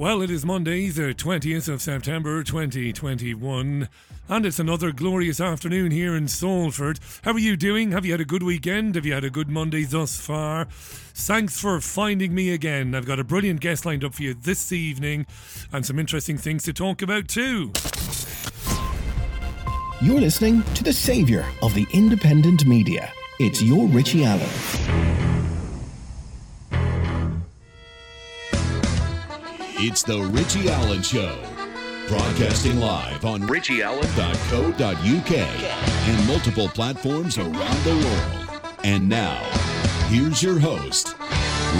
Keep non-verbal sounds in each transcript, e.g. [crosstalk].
Well, it is Monday, the 20th of September 2021, and it's another glorious afternoon here in Salford. How are you doing? Have you had a good weekend? Have you had a good Monday thus far? Thanks for finding me again. I've got a brilliant guest lined up for you this evening and some interesting things to talk about too. You're listening to the savior of the independent media. It's your Richie Allen. It's the Richie Allen Show. Broadcasting live on richieallen.co.uk and multiple platforms around the world. And now, here's your host,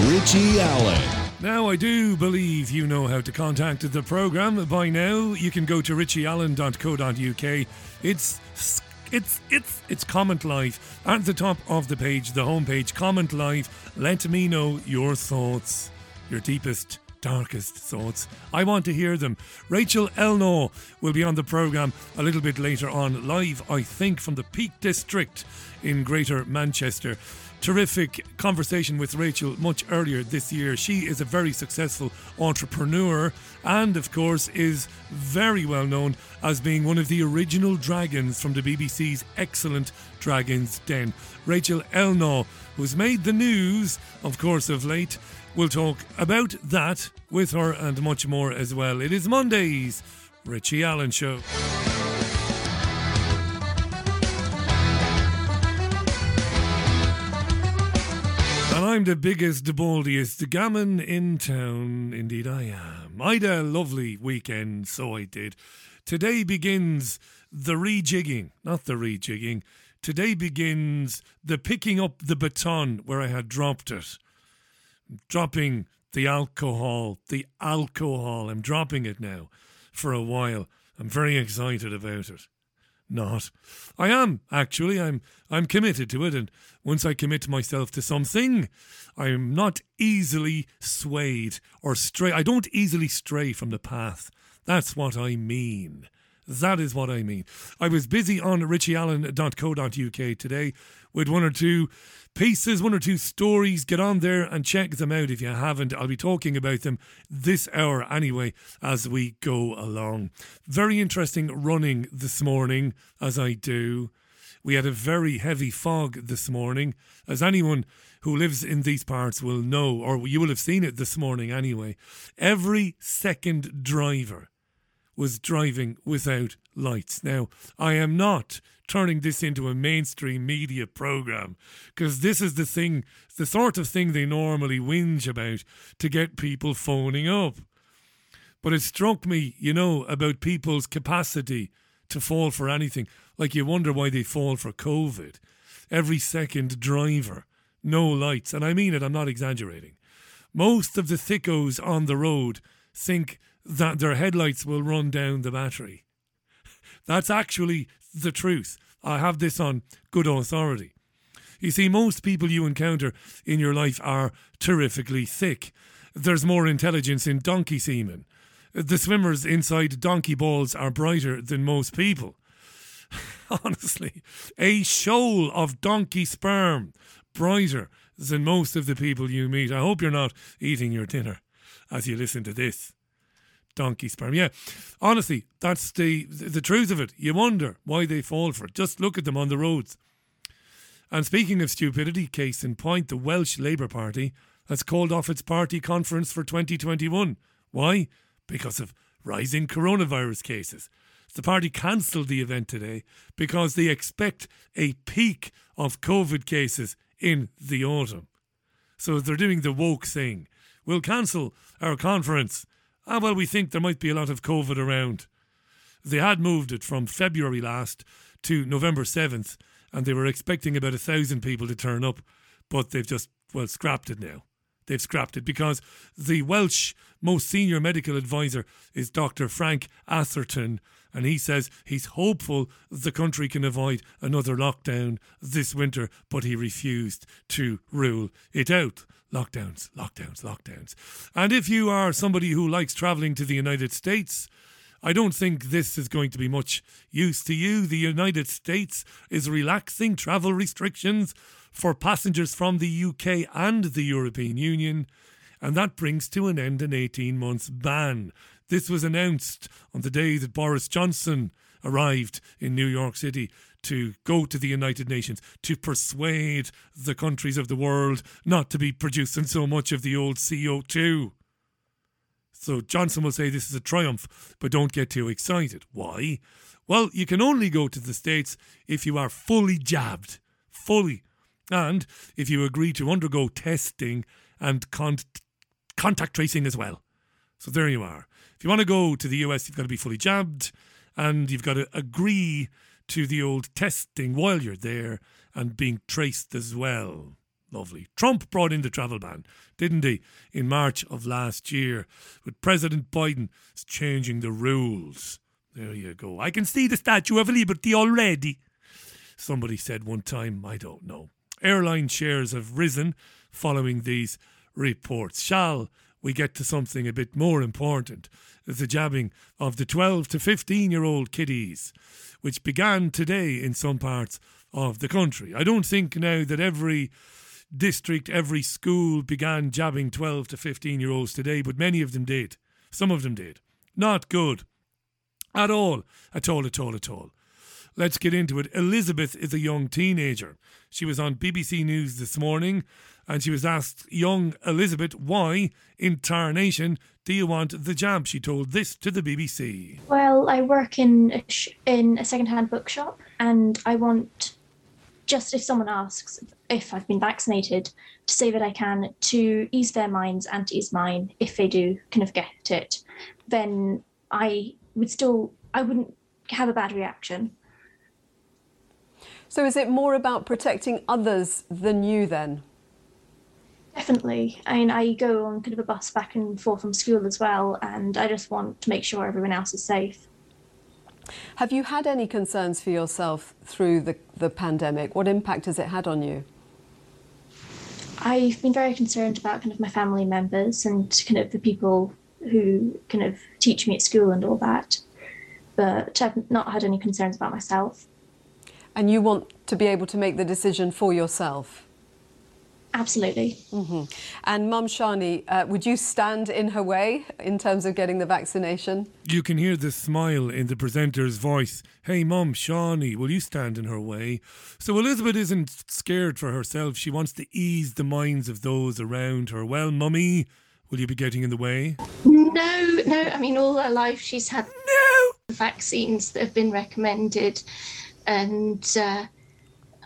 Richie Allen. Now, I do believe you know how to contact the program. By now, you can go to richieallen.co.uk. It's it's it's it's comment live at the top of the page, the homepage. Comment live. Let me know your thoughts, your deepest darkest thoughts. I want to hear them. Rachel Elnaugh will be on the programme a little bit later on, live, I think, from the Peak District in Greater Manchester. Terrific conversation with Rachel much earlier this year. She is a very successful entrepreneur and, of course, is very well known as being one of the original dragons from the BBC's excellent Dragon's Den. Rachel Elnaugh, who's made the news, of course, of late We'll talk about that with her and much more as well. It is Monday's Richie Allen Show. And I'm the biggest, the baldiest gammon in town. Indeed, I am. I had a lovely weekend, so I did. Today begins the rejigging, not the rejigging. Today begins the picking up the baton where I had dropped it dropping the alcohol, the alcohol. I'm dropping it now for a while. I'm very excited about it. Not. I am actually. I'm I'm committed to it and once I commit myself to something, I'm not easily swayed or stray. I don't easily stray from the path. That's what I mean. That is what I mean. I was busy on richieallen.co.uk today with one or two pieces, one or two stories. Get on there and check them out if you haven't. I'll be talking about them this hour anyway as we go along. Very interesting running this morning, as I do. We had a very heavy fog this morning, as anyone who lives in these parts will know, or you will have seen it this morning anyway. Every second driver was driving without lights. Now, I am not turning this into a mainstream media program because this is the thing, the sort of thing they normally whinge about to get people phoning up. But it struck me, you know, about people's capacity to fall for anything. Like you wonder why they fall for COVID. Every second driver, no lights. And I mean it, I'm not exaggerating. Most of the thickos on the road think that their headlights will run down the battery. [laughs] That's actually the truth. I have this on good authority. You see, most people you encounter in your life are terrifically thick. There's more intelligence in donkey semen. The swimmers inside donkey balls are brighter than most people. [laughs] Honestly, a shoal of donkey sperm brighter than most of the people you meet. I hope you're not eating your dinner as you listen to this donkey sperm. Yeah, honestly, that's the the truth of it. You wonder why they fall for it. Just look at them on the roads. And speaking of stupidity, case in point, the Welsh Labour Party has called off its party conference for 2021. Why? Because of rising coronavirus cases. The party cancelled the event today because they expect a peak of COVID cases in the autumn. So they're doing the woke thing. We'll cancel our conference ah, well, we think there might be a lot of COVID around. They had moved it from February last to November 7th, and they were expecting about a thousand people to turn up, but they've just, well, scrapped it now. They've scrapped it because the Welsh most senior medical advisor is Dr. Frank Atherton, and he says he's hopeful the country can avoid another lockdown this winter, but he refused to rule it out lockdowns, lockdowns, lockdowns. And if you are somebody who likes traveling to the United States, I don't think this is going to be much use to you. The United States is relaxing travel restrictions for passengers from the UK and the European Union. and that brings to an end an 18 month ban. This was announced on the day that Boris Johnson arrived in New York City to go to the United Nations to persuade the countries of the world not to be producing so much of the old CO2. So Johnson will say this is a triumph, but don't get too excited. Why? Well, you can only go to the States if you are fully jabbed. Fully. And if you agree to undergo testing and con- contact tracing as well. So there you are. If you want to go to the US, you've got to be fully jabbed and you've got to agree to the old testing while you're there and being traced as well. Lovely. Trump brought in the travel ban, didn't he, in March of last year? But President Biden changing the rules. There you go. I can see the Statue of Liberty already. Somebody said one time, I don't know. Airline shares have risen following these reports. Shall we get to something a bit more important? The jabbing of the 12 to 15 year old kiddies, which began today in some parts of the country. I don't think now that every district, every school began jabbing 12 to 15 year olds today, but many of them did. Some of them did. Not good. At all. At all, at all, at all. Let's get into it. Elizabeth is a young teenager. She was on BBC News this morning and she was asked, Young Elizabeth, why in tarnation do you want the jab? She told this to the BBC. Well, I work in a sh- in a second-hand bookshop and I want just if someone asks if I've been vaccinated to say that I can to ease their minds and to ease mine if they do kind of get it, then I would still I wouldn't have a bad reaction. So is it more about protecting others than you then? Definitely. I mean, I go on kind of a bus back and forth from school as well, and I just want to make sure everyone else is safe. Have you had any concerns for yourself through the, the pandemic? What impact has it had on you? I've been very concerned about kind of my family members and kind of the people who kind of teach me at school and all that, but I've not had any concerns about myself. And you want to be able to make the decision for yourself? Absolutely. Mm-hmm. And Mum Shani, uh, would you stand in her way in terms of getting the vaccination? You can hear the smile in the presenter's voice. Hey, Mum, Shani, will you stand in her way? So Elizabeth isn't scared for herself. She wants to ease the minds of those around her. Well, Mummy, will you be getting in the way? No, no. I mean, all her life she's had no vaccines that have been recommended, and. Uh,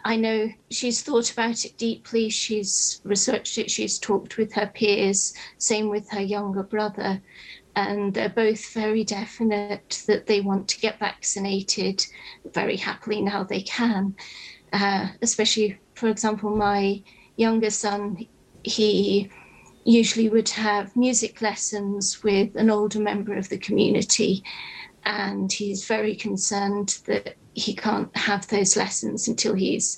I know she's thought about it deeply, she's researched it, she's talked with her peers, same with her younger brother. And they're both very definite that they want to get vaccinated very happily now they can. Uh, especially, for example, my younger son, he usually would have music lessons with an older member of the community. And he's very concerned that he can't have those lessons until he's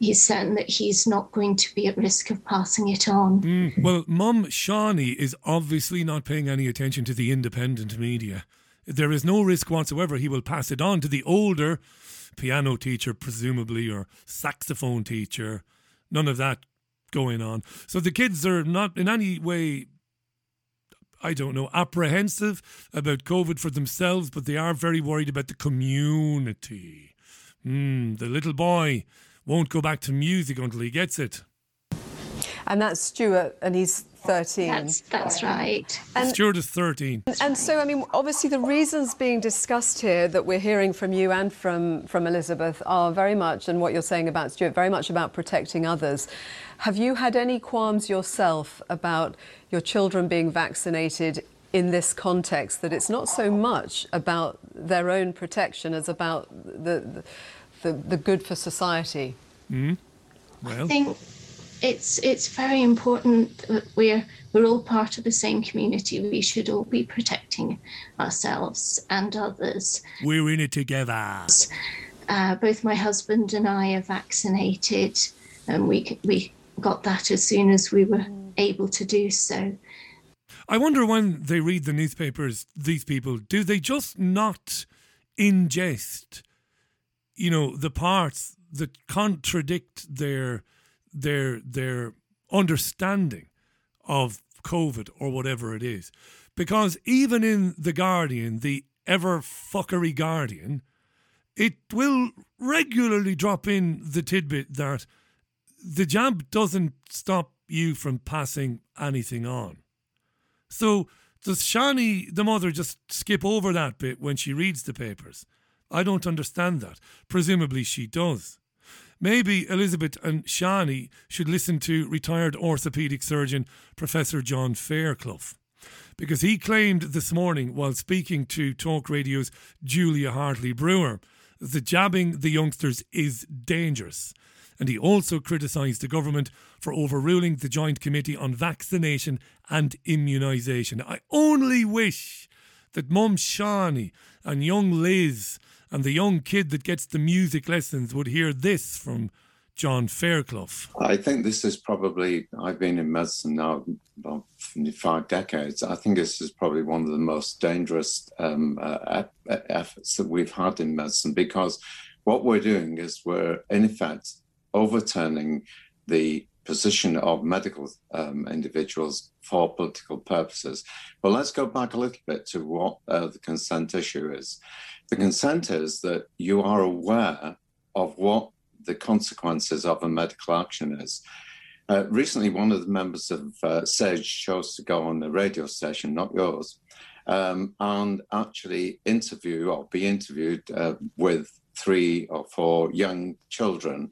he's certain that he's not going to be at risk of passing it on. Mm, well, Mum Shani is obviously not paying any attention to the independent media. There is no risk whatsoever he will pass it on to the older piano teacher, presumably, or saxophone teacher. None of that going on. So the kids are not in any way I don't know, apprehensive about COVID for themselves, but they are very worried about the community. Mm, the little boy won't go back to music until he gets it. And that's Stuart, and he's 13. That's, that's right. And Stuart is 13. And so, I mean, obviously, the reasons being discussed here that we're hearing from you and from, from Elizabeth are very much, and what you're saying about Stuart, very much about protecting others. Have you had any qualms yourself about your children being vaccinated in this context, that it's not so much about their own protection as about the, the, the good for society? Mm. Well. I think it's it's very important that we're we're all part of the same community. We should all be protecting ourselves and others. We're in it together. Uh, both my husband and I are vaccinated, and we we got that as soon as we were mm. able to do so. I wonder when they read the newspapers, these people, do they just not ingest, you know, the parts that contradict their their their understanding of COVID or whatever it is. Because even in The Guardian, the ever fuckery Guardian, it will regularly drop in the tidbit that the jab doesn't stop you from passing anything on. So does Shani, the mother, just skip over that bit when she reads the papers? I don't understand that. Presumably she does. Maybe Elizabeth and Shani should listen to retired orthopaedic surgeon Professor John Fairclough. Because he claimed this morning while speaking to Talk Radio's Julia Hartley Brewer that jabbing the youngsters is dangerous. And he also criticised the government for overruling the Joint Committee on Vaccination and Immunisation. I only wish that Mum Shani and young Liz and the young kid that gets the music lessons would hear this from John Fairclough. I think this is probably, I've been in medicine now about five decades. I think this is probably one of the most dangerous um, uh, efforts that we've had in medicine because what we're doing is we're, in effect, overturning the position of medical um, individuals for political purposes. But let's go back a little bit to what uh, the consent issue is. The consent is that you are aware of what the consequences of a medical action is. Uh, recently, one of the members of uh, SAGE chose to go on the radio station, not yours, um, and actually interview or be interviewed uh, with three or four young children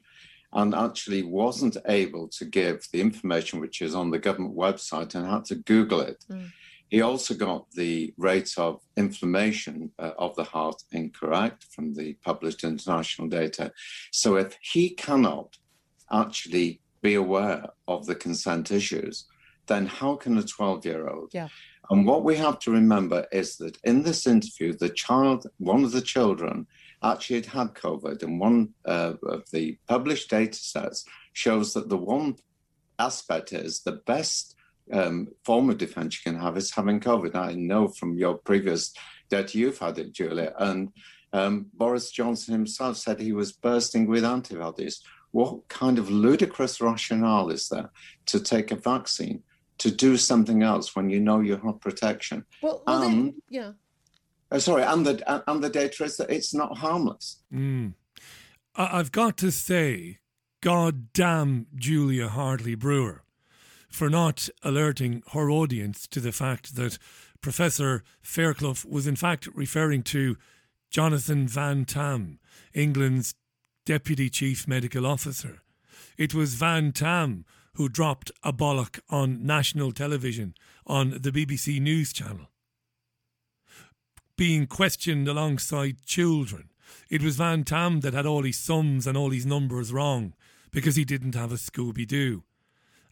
and actually wasn't able to give the information which is on the government website and had to Google it. Mm. He also got the rate of inflammation uh, of the heart incorrect from the published international data. So if he cannot actually be aware of the consent issues, then how can a 12 year old? Yeah. And what we have to remember is that in this interview, the child, one of the children, actually had had COVID, and one uh, of the published data sets shows that the one aspect is the best um, form of defense you can have is having COVID. I know from your previous data you've had it, Julia, and um, Boris Johnson himself said he was bursting with antibodies. What kind of ludicrous rationale is there to take a vaccine to do something else when you know you have protection? Well, well and, yeah. Uh, sorry, and the and the data is that it's not harmless. Mm. I've got to say, God damn Julia Hartley Brewer for not alerting her audience to the fact that Professor Fairclough was in fact referring to Jonathan Van Tam, England's Deputy Chief Medical Officer. It was Van Tam who dropped a bollock on national television on the BBC News channel, being questioned alongside children. It was Van Tam that had all his sums and all his numbers wrong because he didn't have a Scooby Doo.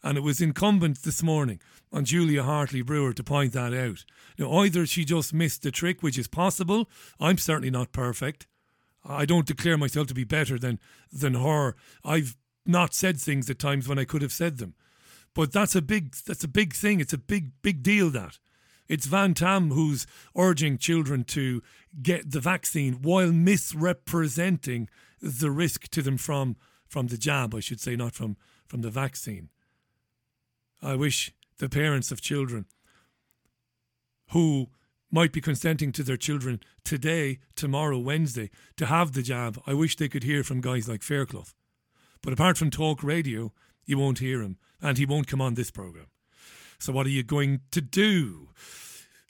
And it was incumbent this morning on Julia Hartley Brewer to point that out. Now, either she just missed the trick, which is possible. I'm certainly not perfect. I don't declare myself to be better than than her. I've not said things at times when I could have said them. But that's a big that's a big thing. It's a big big deal that. It's Van Tam who's urging children to get the vaccine while misrepresenting the risk to them from from the jab, I should say, not from from the vaccine. I wish the parents of children who might be consenting to their children today, tomorrow, Wednesday, to have the jab, I wish they could hear from guys like Fairclough. But apart from talk radio, you won't hear him, and he won't come on this programme. So, what are you going to do?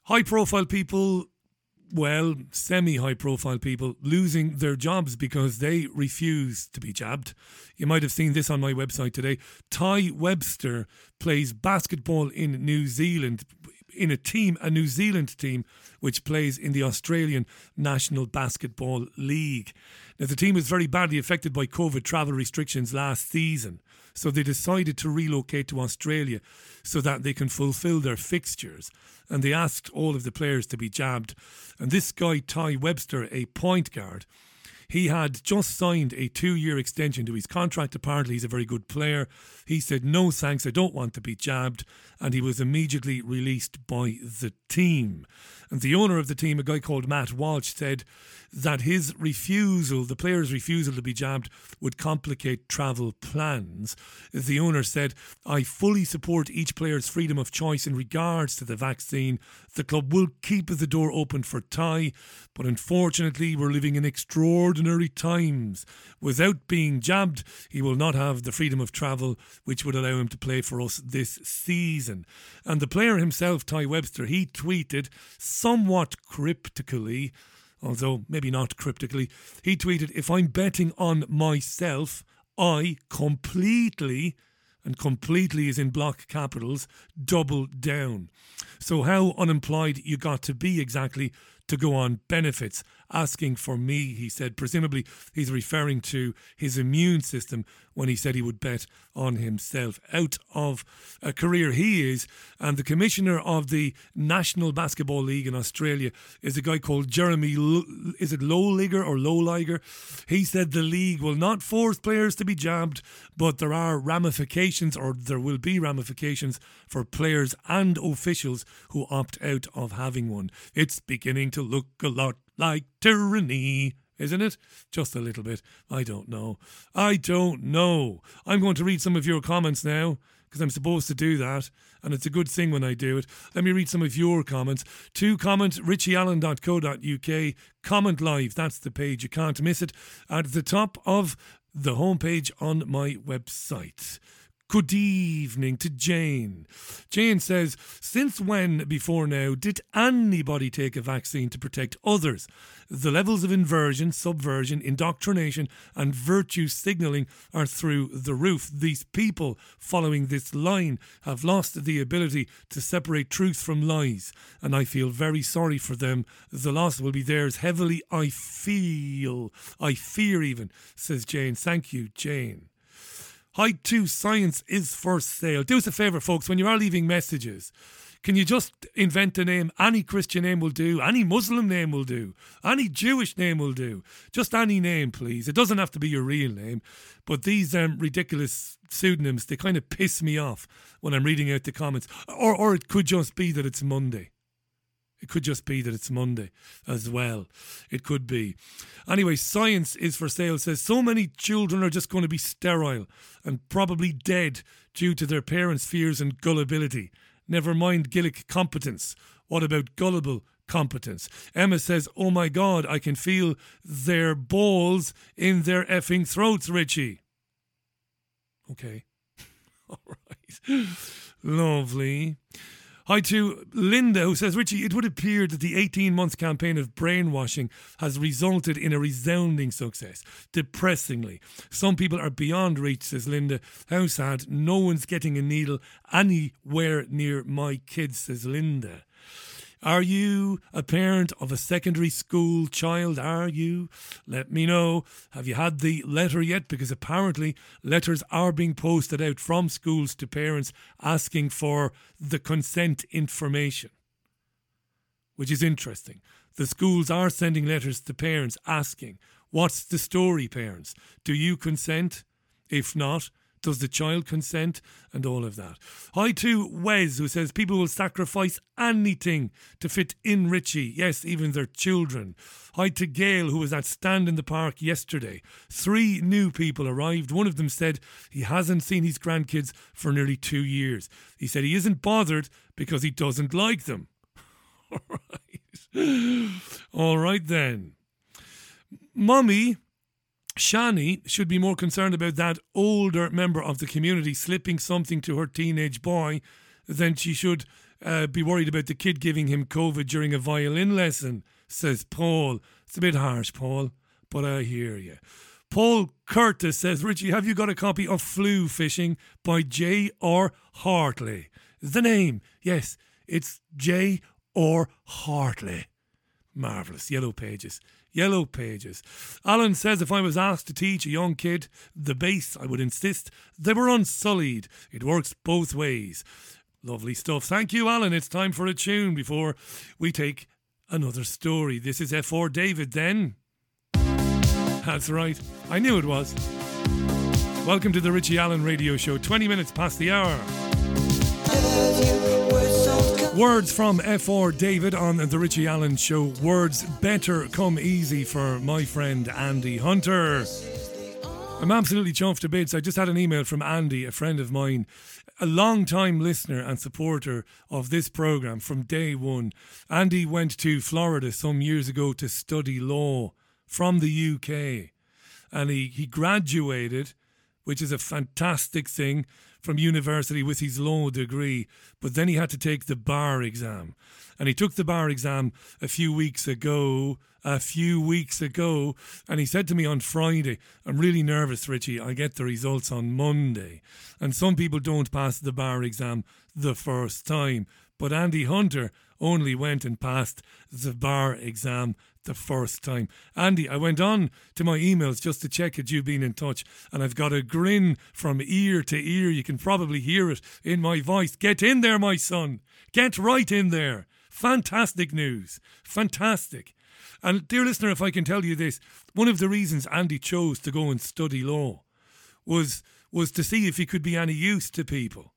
High profile people well, semi high profile people losing their jobs because they refuse to be jabbed. You might have seen this on my website today. Ty Webster plays basketball in New Zealand in a team, a New Zealand team, which plays in the Australian National Basketball League. Now, the team was very badly affected by COVID travel restrictions last season, so they decided to relocate to Australia so that they can fulfill their fixtures. And they asked all of the players to be jabbed. And this guy, Ty Webster, a point guard, He had just signed a two year extension to his contract. Apparently, he's a very good player. He said, No thanks, I don't want to be jabbed. And he was immediately released by the team. And the owner of the team, a guy called Matt Walsh, said that his refusal, the player's refusal to be jabbed, would complicate travel plans. The owner said, I fully support each player's freedom of choice in regards to the vaccine. The club will keep the door open for Ty, but unfortunately, we're living in extraordinary times. Without being jabbed, he will not have the freedom of travel, which would allow him to play for us this season. And the player himself, Ty Webster, he tweeted somewhat cryptically although maybe not cryptically, he tweeted, If I'm betting on myself, I completely, and completely is in block capitals, double down. So, how unemployed you got to be exactly to go on benefits asking for me, he said. Presumably, he's referring to his immune system when he said he would bet on himself. Out of a career he is, and the commissioner of the National Basketball League in Australia is a guy called Jeremy, L- is it Loeliger or Loeliger? He said the league will not force players to be jabbed, but there are ramifications, or there will be ramifications for players and officials who opt out of having one. It's beginning to look a lot like tyranny, isn't it? Just a little bit. I don't know. I don't know. I'm going to read some of your comments now because I'm supposed to do that, and it's a good thing when I do it. Let me read some of your comments. To comment, richieallen.co.uk, comment live. That's the page. You can't miss it at the top of the homepage on my website. Good evening to Jane. Jane says, Since when before now did anybody take a vaccine to protect others? The levels of inversion, subversion, indoctrination, and virtue signalling are through the roof. These people following this line have lost the ability to separate truth from lies, and I feel very sorry for them. The loss will be theirs heavily, I feel. I fear even, says Jane. Thank you, Jane. Hi to Science is for sale. Do us a favour, folks, when you are leaving messages, can you just invent a name? Any Christian name will do, any Muslim name will do, any Jewish name will do. Just any name, please. It doesn't have to be your real name, but these um, ridiculous pseudonyms, they kind of piss me off when I'm reading out the comments. Or, or it could just be that it's Monday. It could just be that it's Monday as well. It could be. Anyway, Science is for Sale says so many children are just going to be sterile and probably dead due to their parents' fears and gullibility. Never mind Gillick competence. What about gullible competence? Emma says, Oh my God, I can feel their balls in their effing throats, Richie. Okay. [laughs] All right. Lovely. Hi to Linda, who says, Richie, it would appear that the 18 months campaign of brainwashing has resulted in a resounding success. Depressingly. Some people are beyond reach, says Linda. How sad. No one's getting a needle anywhere near my kids, says Linda. Are you a parent of a secondary school child? Are you? Let me know. Have you had the letter yet? Because apparently letters are being posted out from schools to parents asking for the consent information, which is interesting. The schools are sending letters to parents asking, What's the story, parents? Do you consent? If not, does the child consent? And all of that. Hi to Wes, who says people will sacrifice anything to fit in Richie. Yes, even their children. Hi to Gail, who was at Stand in the Park yesterday. Three new people arrived. One of them said he hasn't seen his grandkids for nearly two years. He said he isn't bothered because he doesn't like them. [laughs] all right. All right then. Mummy Shani should be more concerned about that older member of the community slipping something to her teenage boy than she should uh, be worried about the kid giving him COVID during a violin lesson, says Paul. It's a bit harsh, Paul, but I hear you. Paul Curtis says, Richie, have you got a copy of Flu Fishing by J. R. Hartley? The name, yes, it's J. R. Hartley. Marvellous. Yellow pages. Yellow pages. Alan says if I was asked to teach a young kid the bass, I would insist they were unsullied. It works both ways. Lovely stuff. Thank you, Alan. It's time for a tune before we take another story. This is FR David then. That's right. I knew it was. Welcome to the Richie Allen Radio Show. 20 minutes past the hour. Words from FR David on the Richie Allen Show. Words better come easy for my friend Andy Hunter. I'm absolutely chuffed to bits. I just had an email from Andy, a friend of mine, a long time listener and supporter of this program from day one. Andy went to Florida some years ago to study law from the UK. And he, he graduated, which is a fantastic thing, from university with his law degree. But then he had to take the bar exam. And he took the bar exam a few weeks ago a few weeks ago, and he said to me on Friday, I'm really nervous, Richie. I get the results on Monday. And some people don't pass the bar exam the first time. But Andy Hunter only went and passed the bar exam the first time. Andy, I went on to my emails just to check that you've been in touch, and I've got a grin from ear to ear. You can probably hear it in my voice. Get in there, my son. Get right in there. Fantastic news. Fantastic. And, dear listener, if I can tell you this, one of the reasons Andy chose to go and study law was was to see if he could be any use to people.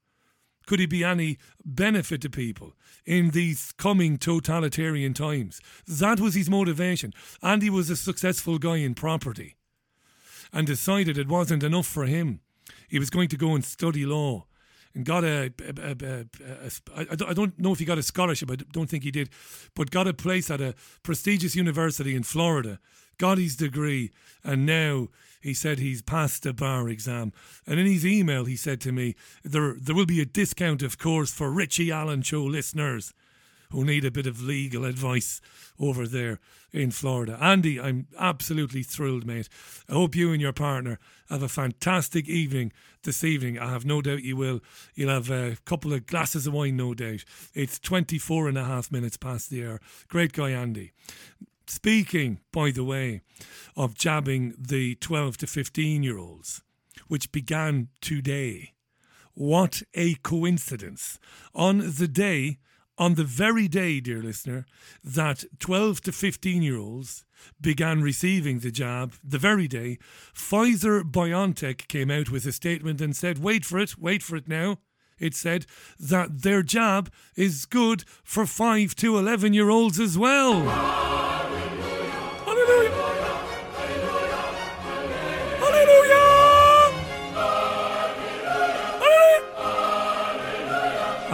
Could he be any benefit to people in these coming totalitarian times? That was his motivation. And he was a successful guy in property and decided it wasn't enough for him. He was going to go and study law and got a, I don't know if he got a scholarship, I don't think he did, but got a place at a prestigious university in Florida, got his degree, and now he said he's passed the bar exam. And in his email, he said to me, there, there will be a discount, of course, for Richie Allen Show listeners who need a bit of legal advice over there in Florida. Andy, I'm absolutely thrilled, mate. I hope you and your partner have a fantastic evening this evening. I have no doubt you will. You'll have a couple of glasses of wine, no doubt. It's 24 and a half minutes past the hour. Great guy, Andy. Speaking, by the way, of jabbing the 12 to 15 year olds, which began today. What a coincidence. On the day on the very day, dear listener, that 12 to 15 year olds began receiving the jab, the very day, Pfizer BioNTech came out with a statement and said, wait for it, wait for it now. It said that their jab is good for 5 to 11 year olds as well.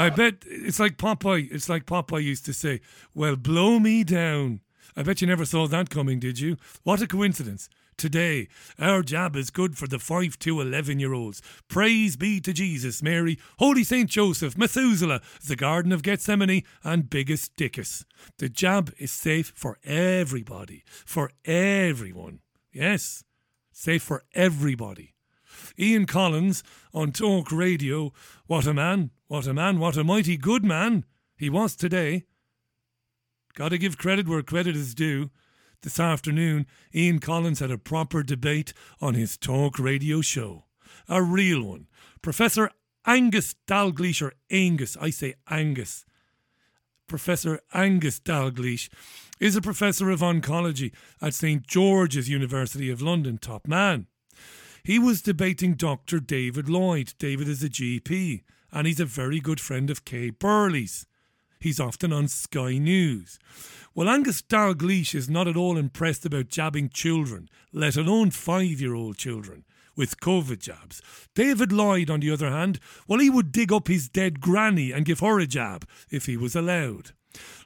I bet it's like Popeye. It's like Popeye used to say, Well, blow me down. I bet you never saw that coming, did you? What a coincidence. Today, our jab is good for the 5 to 11 year olds. Praise be to Jesus, Mary, Holy St. Joseph, Methuselah, the Garden of Gethsemane, and Biggest Dickus. The jab is safe for everybody, for everyone. Yes, safe for everybody. Ian Collins on Talk Radio. What a man, what a man, what a mighty good man he was today. Gotta give credit where credit is due. This afternoon, Ian Collins had a proper debate on his talk radio show. A real one. Professor Angus Dalgleish, or Angus, I say Angus. Professor Angus Dalgleish is a professor of oncology at St George's University of London. Top man. He was debating Dr. David Lloyd. David is a GP, and he's a very good friend of Kay Burley's. He's often on Sky News. Well, Angus Dalgleish is not at all impressed about jabbing children, let alone five year old children, with COVID jabs. David Lloyd, on the other hand, well, he would dig up his dead granny and give her a jab if he was allowed.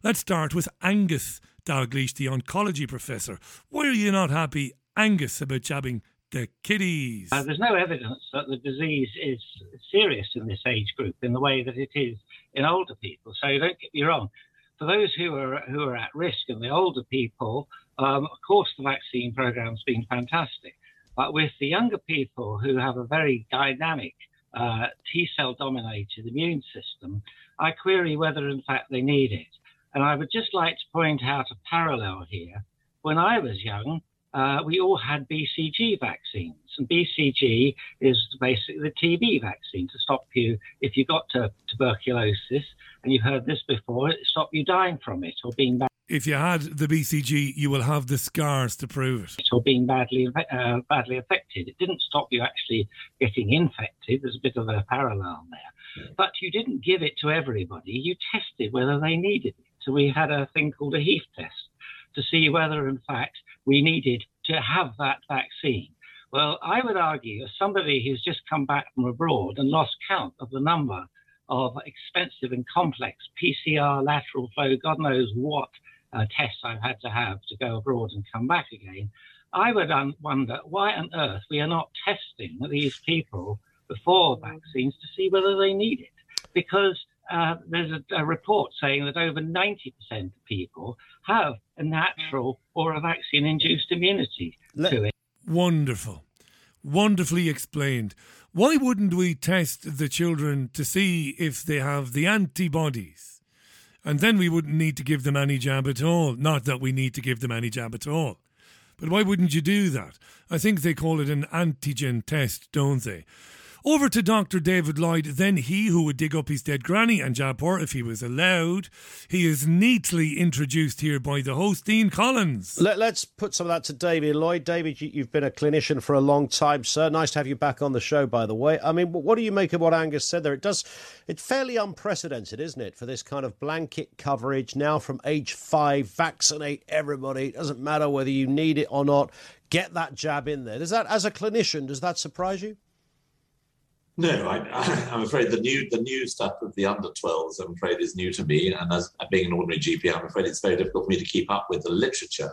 Let's start with Angus Dalgleish, the oncology professor. Why are you not happy, Angus, about jabbing the kiddies. Uh, there's no evidence that the disease is serious in this age group in the way that it is in older people. So don't get me wrong. For those who are who are at risk and the older people, um, of course, the vaccine program's been fantastic. But with the younger people who have a very dynamic uh, T cell dominated immune system, I query whether in fact they need it. And I would just like to point out a parallel here. When I was young, uh, we all had BCG vaccines. And BCG is basically the TB vaccine to stop you, if you got to tuberculosis, and you've heard this before, it stop you dying from it or being if you had the BCG, you will have the scars to prove it. Or being badly uh, badly affected. It didn't stop you actually getting infected. There's a bit of a parallel there. But you didn't give it to everybody. You tested whether they needed it. So we had a thing called a Heaf test to see whether, in fact, we needed to have that vaccine. Well, I would argue, as somebody who's just come back from abroad and lost count of the number of expensive and complex PCR, lateral flow, God knows what uh, tests I've had to have to go abroad and come back again, I would un- wonder why on earth we are not testing these people before vaccines to see whether they need it. Because uh, there's a, a, report saying that over 90% of people have a natural or a vaccine induced immunity Let- to it. Wonderful. Wonderfully explained. Why wouldn't we test the children to see if they have the antibodies? And then we wouldn't need to give them any jab at all. Not that we need to give them any jab at all. But why wouldn't you do that? I think they call it an antigen test, don't they? Over to Dr. David Lloyd, then he who would dig up his dead granny and jab her if he was allowed. He is neatly introduced here by the host, Ian Collins. Let, us put some of that to David Lloyd. David, you, have been a clinician for a long time, sir. Nice to have you back on the show, by the way. I mean, what do you make of what Angus said there? It does, it's fairly unprecedented, isn't it, for this kind of blanket coverage now from age five, vaccinate everybody. It doesn't matter whether you need it or not. Get that jab in there. Does that, as a clinician, does that surprise you? No, I, [laughs] am afraid the new the new stuff of the under 12s, I'm afraid, is new to me. And as being an ordinary GP, I'm afraid it's very difficult for me to keep up with the literature.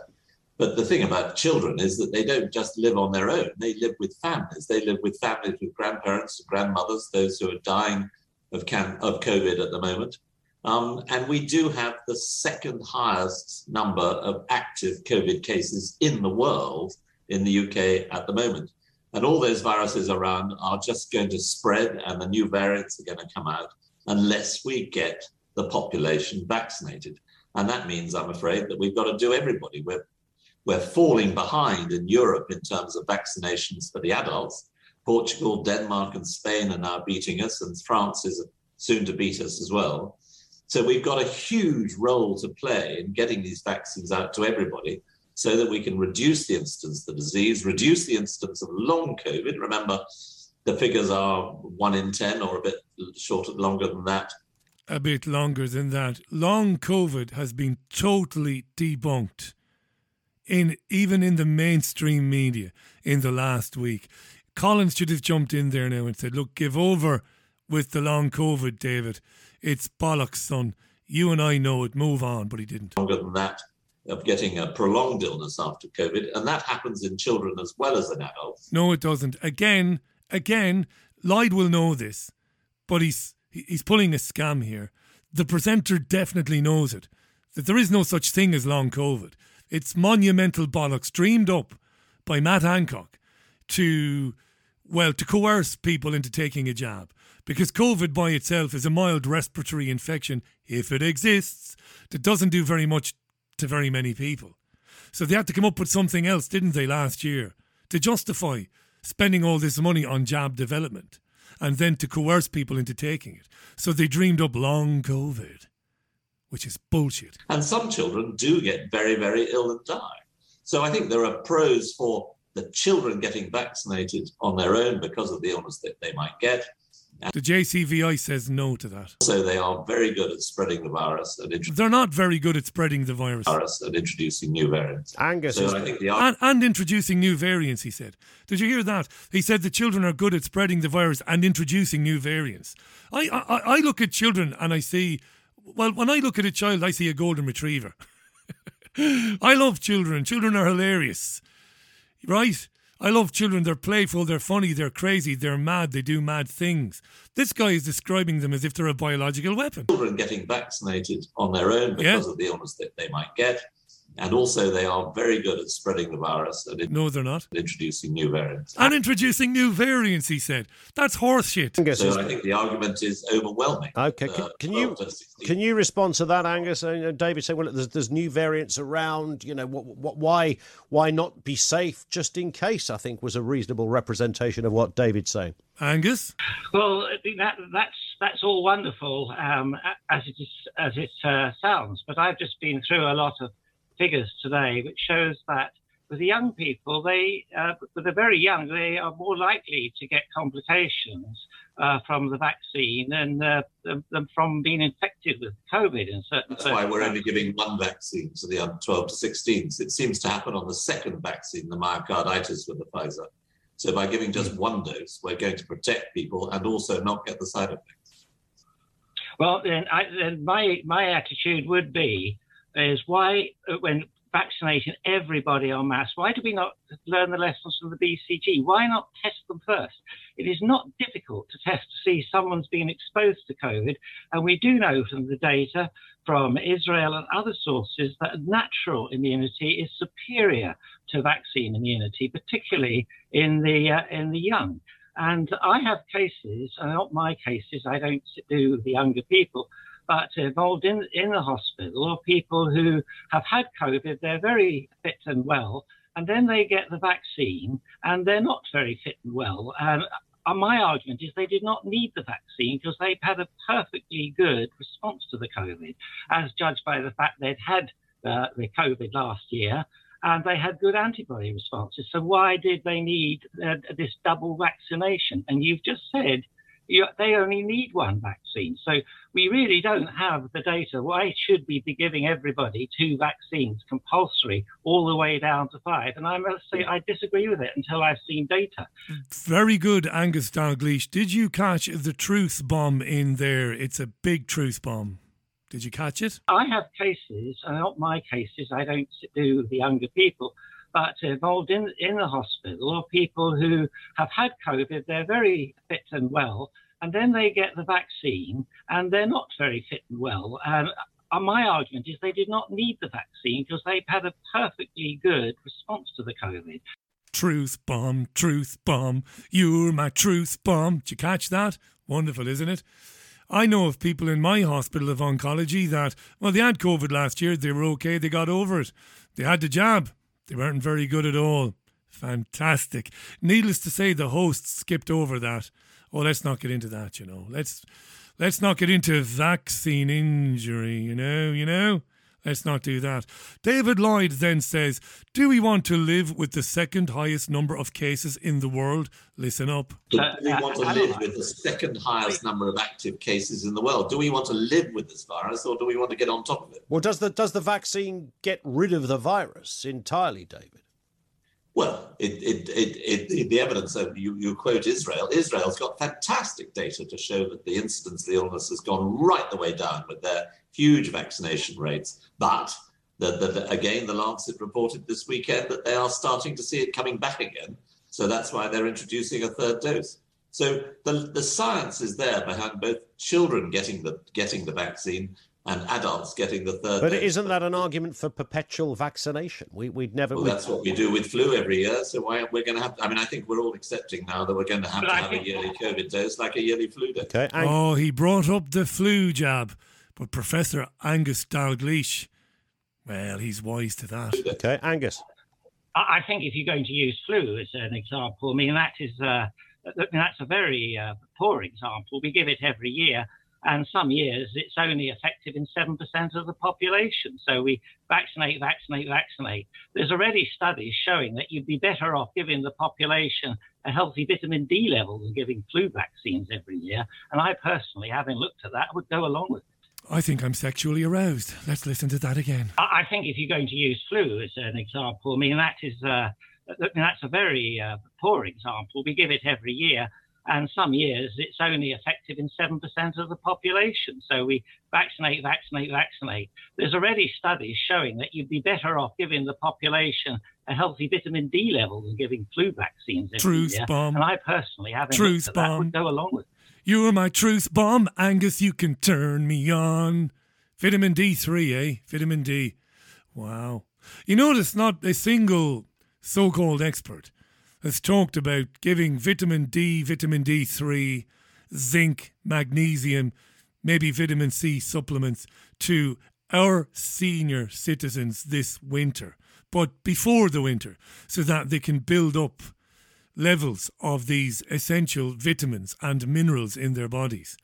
But the thing about children is that they don't just live on their own. They live with families. They live with families with grandparents, grandmothers, those who are dying of, can, of COVID at the moment. Um, and we do have the second highest number of active COVID cases in the world in the UK at the moment. And all those viruses around are just going to spread, and the new variants are going to come out unless we get the population vaccinated. And that means, I'm afraid, that we've got to do everybody. We're, we're falling behind in Europe in terms of vaccinations for the adults. Portugal, Denmark, and Spain are now beating us, and France is soon to beat us as well. So we've got a huge role to play in getting these vaccines out to everybody so that we can reduce the incidence of the disease, reduce the incidence of long COVID. Remember, the figures are one in 10 or a bit shorter, longer than that. A bit longer than that. Long COVID has been totally debunked in even in the mainstream media in the last week. Collins should have jumped in there now and said, Look, give over with the long COVID, David. It's bollocks, son. You and I know it. Move on. But he didn't. Longer than that of getting a prolonged illness after COVID, and that happens in children as well as in adults. No, it doesn't. Again, again, Lloyd will know this, but he's he's pulling a scam here. The presenter definitely knows it. That there is no such thing as long COVID. It's monumental bollocks dreamed up by Matt Hancock to well to coerce people into taking a jab because COVID by itself is a mild respiratory infection if it exists that doesn't do very much to very many people. So they had to come up with something else, didn't they, last year, to justify spending all this money on jab development and then to coerce people into taking it. So they dreamed up long COVID, which is bullshit. And some children do get very, very ill and die. So I think there are pros for the children getting vaccinated on their own because of the illness that they might get. The JCVI says no to that. So they are very good at spreading the virus. And They're not very good at spreading the virus. virus and introducing new variants. Angus so I think the and, and introducing new variants, he said. Did you hear that? He said the children are good at spreading the virus and introducing new variants. I, I, I look at children and I see, well, when I look at a child, I see a golden retriever. [laughs] I love children. Children are hilarious. Right? I love children. They're playful, they're funny, they're crazy, they're mad, they do mad things. This guy is describing them as if they're a biological weapon. Children getting vaccinated on their own because yeah. of the illness that they might get. And also, they are very good at spreading the virus. And no, they're not. Introducing new variants. And introducing new variants, he said. That's horseshit. So I think the argument is overwhelming. Okay, can, uh, can you can you respond to that, Angus? Uh, David said, "Well, there's, there's new variants around. You know, what, what, why why not be safe just in case?" I think was a reasonable representation of what David's saying. Angus? Well, I think that that's that's all wonderful um, as it is as it uh, sounds. But I've just been through a lot of figures today, which shows that with the young people, they uh, with the very young, they are more likely to get complications uh, from the vaccine than, uh, than, from being infected with COVID. In certain that's why we're only giving one vaccine to the under 12 to 16s. It seems to happen on the second vaccine, the myocarditis with the Pfizer. So by giving just hmm. one dose, we're going to protect people and also not get the side effects. Well, then, I, then my my attitude would be is why uh, when vaccinating everybody en masse, why do we not learn the lessons from the BCG? Why not test them first? It is not difficult to test to see someone's been exposed to COVID, and we do know from the data from Israel and other sources that natural immunity is superior to vaccine immunity, particularly in the uh, in the young. And I have cases, and not my cases. I don't do the younger people, but involved in in the hospital or people who have had COVID. They're very fit and well, and then they get the vaccine, and they're not very fit and well. And uh, my argument is they did not need the vaccine because they've had a perfectly good response to the COVID, as judged by the fact they'd had uh, the COVID last year and they had good antibody responses. So why did they need uh, this double vaccination? And you've just said you, they only need one vaccine. So we really don't have the data. Why should we be giving everybody two vaccines compulsory all the way down to five? And I must say I disagree with it until I've seen data. Very good, Angus Dalgleish. Did you catch the truth bomb in there? It's a big truth bomb. Did you catch it? I have cases, and not my cases, I don't do the younger people, but involved in, in the hospital or people who have had COVID, they're very fit and well, and then they get the vaccine and they're not very fit and well. And uh, my argument is they did not need the vaccine because they've had a perfectly good response to the COVID. Truth bomb, truth bomb, you're my truth bomb. Did you catch that? Wonderful, isn't it? I know of people in my hospital of oncology that, well, they had COVID last year, they were okay, they got over it. They had the jab, they weren't very good at all. Fantastic. Needless to say, the hosts skipped over that. Oh, let's not get into that, you know. Let's let's not get into vaccine injury, you know, you know. Let's not do that. David Lloyd then says, Do we want to live with the second highest number of cases in the world? Listen up. Do we want to live with the second highest number of active cases in the world? Do we want to live with this virus or do we want to get on top of it? Well, does the, does the vaccine get rid of the virus entirely, David? Well, it, it, it, it, the evidence, of, you, you quote Israel, Israel's got fantastic data to show that the incidence of the illness has gone right the way down with their huge vaccination rates. But the, the, again, the Lancet reported this weekend that they are starting to see it coming back again. So that's why they're introducing a third dose. So the, the science is there behind both children getting the getting the vaccine and adults getting the third. But dose. isn't that an argument for perpetual vaccination? We, would never. Well, that's what we do with flu every year. So why are we're going to have? I mean, I think we're all accepting now that we're going to have but to I have a yearly COVID dose, like a yearly flu dose. Okay. oh, he brought up the flu jab. But Professor Angus Dalgleish, well, he's wise to that. Okay, Angus. I think if you're going to use flu as an example, I mean that is uh, that's a very uh, poor example. We give it every year, and some years it's only effective in seven percent of the population. So we vaccinate, vaccinate, vaccinate. There's already studies showing that you'd be better off giving the population a healthy vitamin D level than giving flu vaccines every year. And I personally, having looked at that, would go along with it. I think I'm sexually aroused. Let's listen to that again. I think if you're going to use flu as an example, I mean, that is uh, that's a very uh, poor example. We give it every year, and some years it's only effective in 7% of the population. So we vaccinate, vaccinate, vaccinate. There's already studies showing that you'd be better off giving the population a healthy vitamin D level than giving flu vaccines Truth year. bomb. And I personally, having Truth bomb. that, would go along with it. You're my truth bomb, Angus. You can turn me on. Vitamin D3, eh? Vitamin D. Wow. You notice not a single so called expert has talked about giving vitamin D, vitamin D3, zinc, magnesium, maybe vitamin C supplements to our senior citizens this winter, but before the winter, so that they can build up levels of these essential vitamins and minerals in their bodies.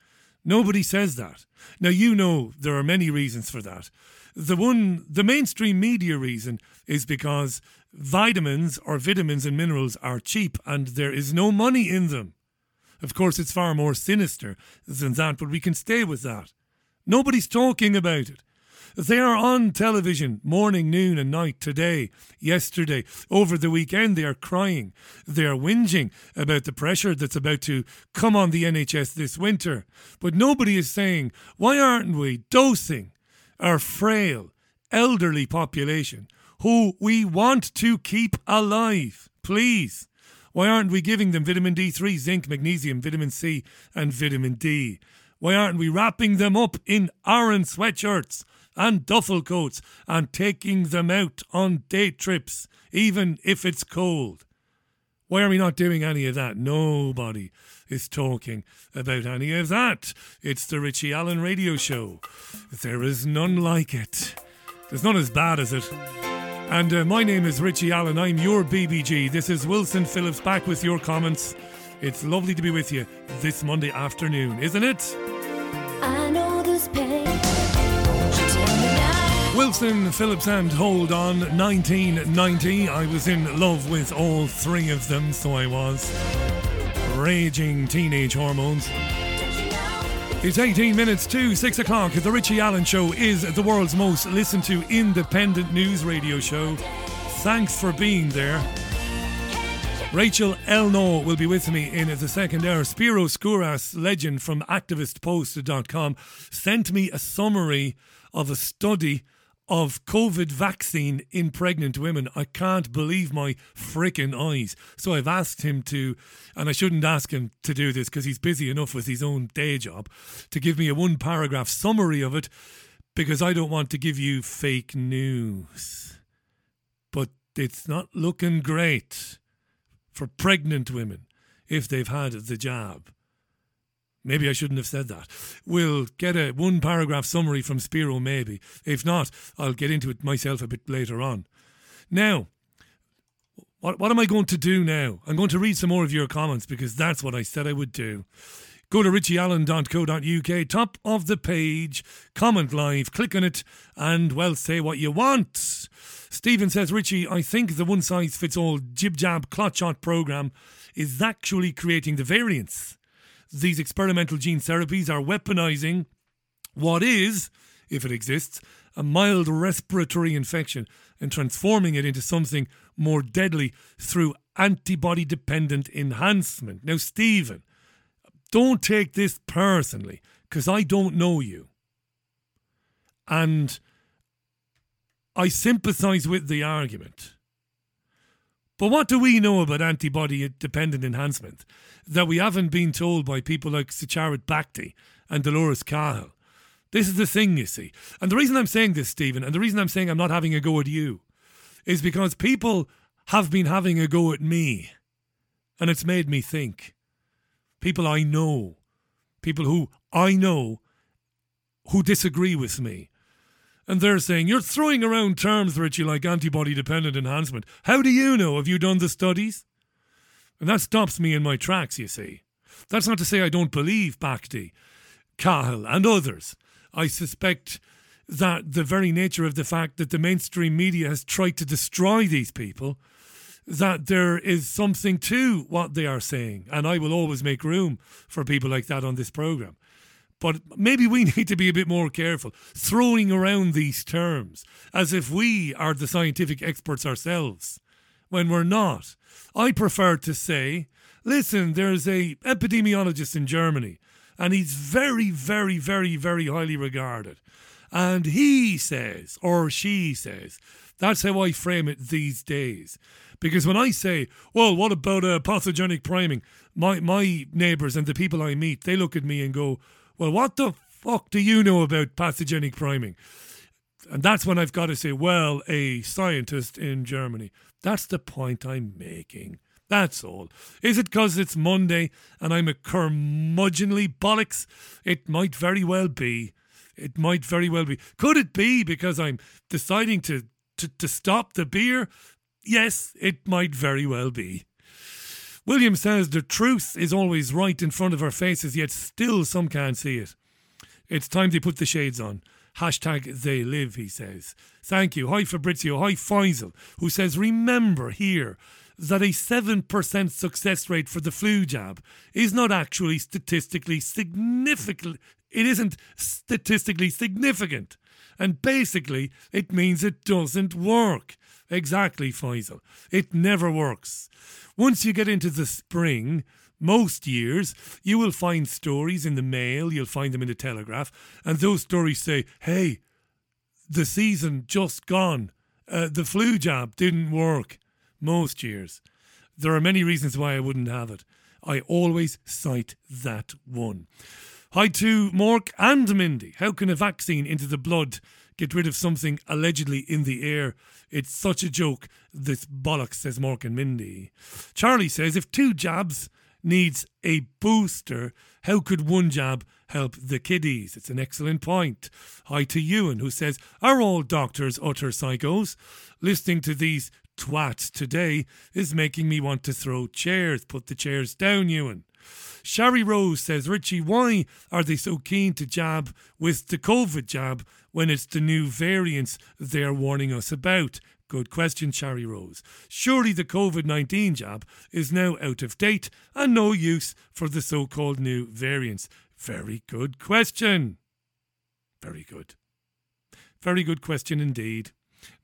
Nobody says that. Now, you know there are many reasons for that. The one, the mainstream media reason is because vitamins or vitamins and minerals are cheap and there is no money in them. Of course, it's far more sinister than that, but we can stay with that. Nobody's talking about it. They are on television morning, noon, and night today, yesterday, over the weekend. They are crying. They are whinging about the pressure that's about to come on the NHS this winter. But nobody is saying, why aren't we dosing our frail, elderly population who we want to keep alive? Please. Why aren't we giving them vitamin D3, zinc, magnesium, vitamin C, and vitamin D? Why aren't we wrapping them up in iron sweatshirts and duffel coats and taking them out on day trips, even if it's cold? Why are we not doing any of that? Nobody is talking about any of that. It's the Richie Allen radio show. There is none like it. There's none as bad as it. And uh, my name is Richie Allen. I'm your BBG. This is Wilson Phillips back with your comments. It's lovely to be with you this Monday afternoon, isn't it? Wilson Phillips and Hold On 1990. I was in love with all three of them, so I was. Raging teenage hormones. It's 18 minutes to 6 o'clock. The Richie Allen Show is the world's most listened to independent news radio show. Thanks for being there. Rachel Elnaugh will be with me in the second hour. Spiro Skouras, legend from activistpost.com, sent me a summary of a study of COVID vaccine in pregnant women. I can't believe my freaking eyes. So I've asked him to, and I shouldn't ask him to do this because he's busy enough with his own day job, to give me a one paragraph summary of it because I don't want to give you fake news. But it's not looking great for pregnant women if they've had the jab. Maybe I shouldn't have said that. We'll get a one paragraph summary from Spiro, maybe. If not, I'll get into it myself a bit later on. Now, what, what am I going to do now? I'm going to read some more of your comments because that's what I said I would do. Go to richieallen.co.uk, top of the page, comment live, click on it, and well, say what you want. Stephen says, Richie, I think the one size fits all jib jab clot shot program is actually creating the variants these experimental gene therapies are weaponizing what is, if it exists, a mild respiratory infection and transforming it into something more deadly through antibody dependent enhancement. Now, Stephen, don't take this personally because I don't know you. And I sympathize with the argument. But what do we know about antibody dependent enhancement? that we haven't been told by people like Sucharit Bhakdi and Dolores Cahill. This is the thing, you see. And the reason I'm saying this, Stephen, and the reason I'm saying I'm not having a go at you, is because people have been having a go at me. And it's made me think. People I know, people who I know who disagree with me. And they're saying, You're throwing around terms, Richie, like antibody dependent enhancement. How do you know? Have you done the studies? And that stops me in my tracks, you see. That's not to say I don't believe Bhakdi, Cahill, and others. I suspect that the very nature of the fact that the mainstream media has tried to destroy these people, that there is something to what they are saying. And I will always make room for people like that on this programme. But maybe we [laughs] need to be a bit more careful throwing around these terms as if we are the scientific experts ourselves when we're not. I prefer to say, listen, there's a epidemiologist in Germany, and he's very, very, very, very highly regarded. And he says, or she says, that's how I frame it these days. Because when I say, well, what about uh, pathogenic priming? My, my neighbours and the people I meet, they look at me and go, well, what the fuck do you know about pathogenic priming? And that's when I've got to say, well, a scientist in Germany. That's the point I'm making. That's all. Is it because it's Monday and I'm a curmudgeonly bollocks? It might very well be. It might very well be. Could it be because I'm deciding to, to, to stop the beer? Yes, it might very well be. William says the truth is always right in front of our faces, yet still some can't see it. It's time they put the shades on. Hashtag they live, he says. Thank you. Hi Fabrizio. Hi Faisal, who says, remember here that a 7% success rate for the flu jab is not actually statistically significant. It isn't statistically significant. And basically, it means it doesn't work. Exactly, Faisal. It never works. Once you get into the spring, most years, you will find stories in the mail, you'll find them in the Telegraph, and those stories say, hey, the season just gone. Uh, the flu jab didn't work. Most years. There are many reasons why I wouldn't have it. I always cite that one. Hi to Mork and Mindy. How can a vaccine into the blood get rid of something allegedly in the air? It's such a joke. This bollocks, says Mork and Mindy. Charlie says if two jabs needs a booster, how could one jab help the kiddies? It's an excellent point. Hi to Ewan, who says, Are all doctors utter psychos? Listening to these twats today is making me want to throw chairs. Put the chairs down, Ewan. Sherry Rose says, Richie, why are they so keen to jab with the COVID jab when it's the new variants they're warning us about? Good question, Sherry Rose. Surely the COVID 19 jab is now out of date and no use for the so called new variants. Very good question. Very good. Very good question indeed.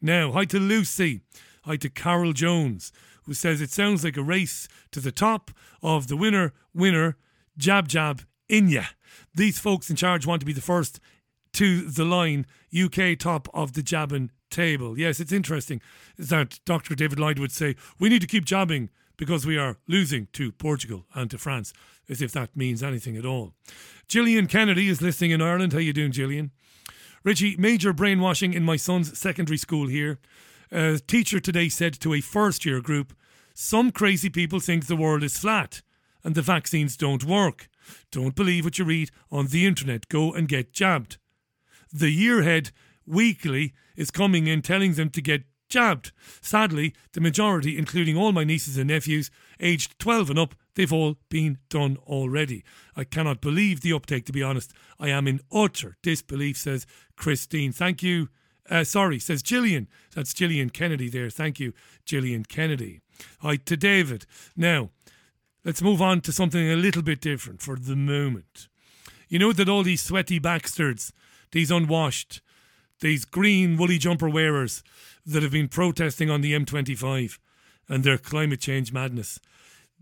Now, hi to Lucy. Hi to Carol Jones who says it sounds like a race to the top of the winner, winner, jab, jab, in ya. These folks in charge want to be the first to the line, UK top of the jabbing table. Yes, it's interesting that Dr. David Lloyd would say, we need to keep jabbing because we are losing to Portugal and to France, as if that means anything at all. Gillian Kennedy is listening in Ireland. How you doing, Gillian? Richie, major brainwashing in my son's secondary school here. A teacher today said to a first year group, Some crazy people think the world is flat and the vaccines don't work. Don't believe what you read on the internet. Go and get jabbed. The yearhead weekly is coming in telling them to get jabbed. Sadly, the majority, including all my nieces and nephews, aged 12 and up, they've all been done already. I cannot believe the uptake, to be honest. I am in utter disbelief, says Christine. Thank you uh, sorry, says Gillian. That's Gillian Kennedy there. Thank you, Gillian Kennedy. Hi to David. Now, let's move on to something a little bit different for the moment. You know that all these sweaty bastards, these unwashed, these green woolly jumper wearers that have been protesting on the M25 and their climate change madness.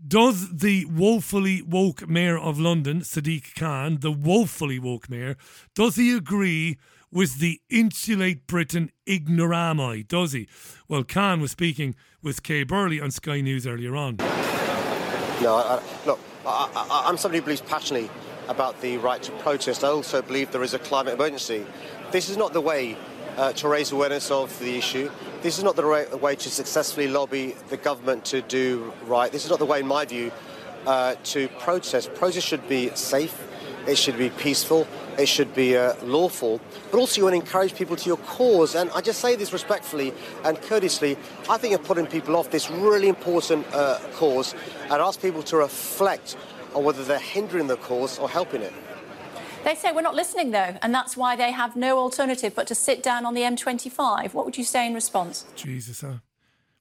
Does the woefully woke mayor of London, Sadiq Khan, the woefully woke mayor, does he agree with the Insulate Britain ignoramoi, does he? Well, Khan was speaking with Kay Burley on Sky News earlier on. No, I, look, I, am somebody who believes passionately about the right to protest. I also believe there is a climate emergency. This is not the way uh, to raise awareness of the issue. This is not the right way to successfully lobby the government to do right. This is not the way, in my view, uh, to protest. Protest should be safe, it should be peaceful, it should be uh, lawful, but also you want to encourage people to your cause. And I just say this respectfully and courteously. I think you're putting people off this really important uh, cause and ask people to reflect on whether they're hindering the cause or helping it. They say we're not listening, though, and that's why they have no alternative but to sit down on the M25. What would you say in response? Jesus, huh?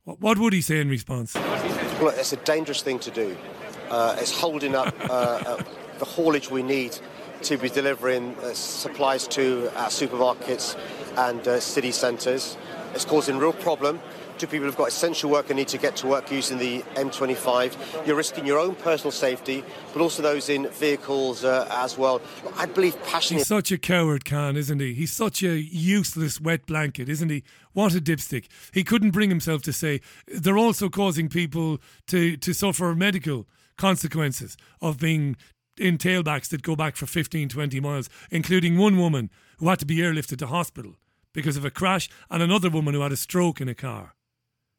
What, what would he say in response? Well, it's a dangerous thing to do. Uh, it's holding up uh, uh, the haulage we need to be delivering uh, supplies to our supermarkets and uh, city centres. It's causing real problem to people who've got essential work and need to get to work using the M25. You're risking your own personal safety, but also those in vehicles uh, as well. I believe passionately. He's such a coward, Khan, isn't he? He's such a useless wet blanket, isn't he? What a dipstick. He couldn't bring himself to say they're also causing people to, to suffer medical consequences of being in tailbacks that go back for 15, 20 miles, including one woman who had to be airlifted to hospital because of a crash and another woman who had a stroke in a car.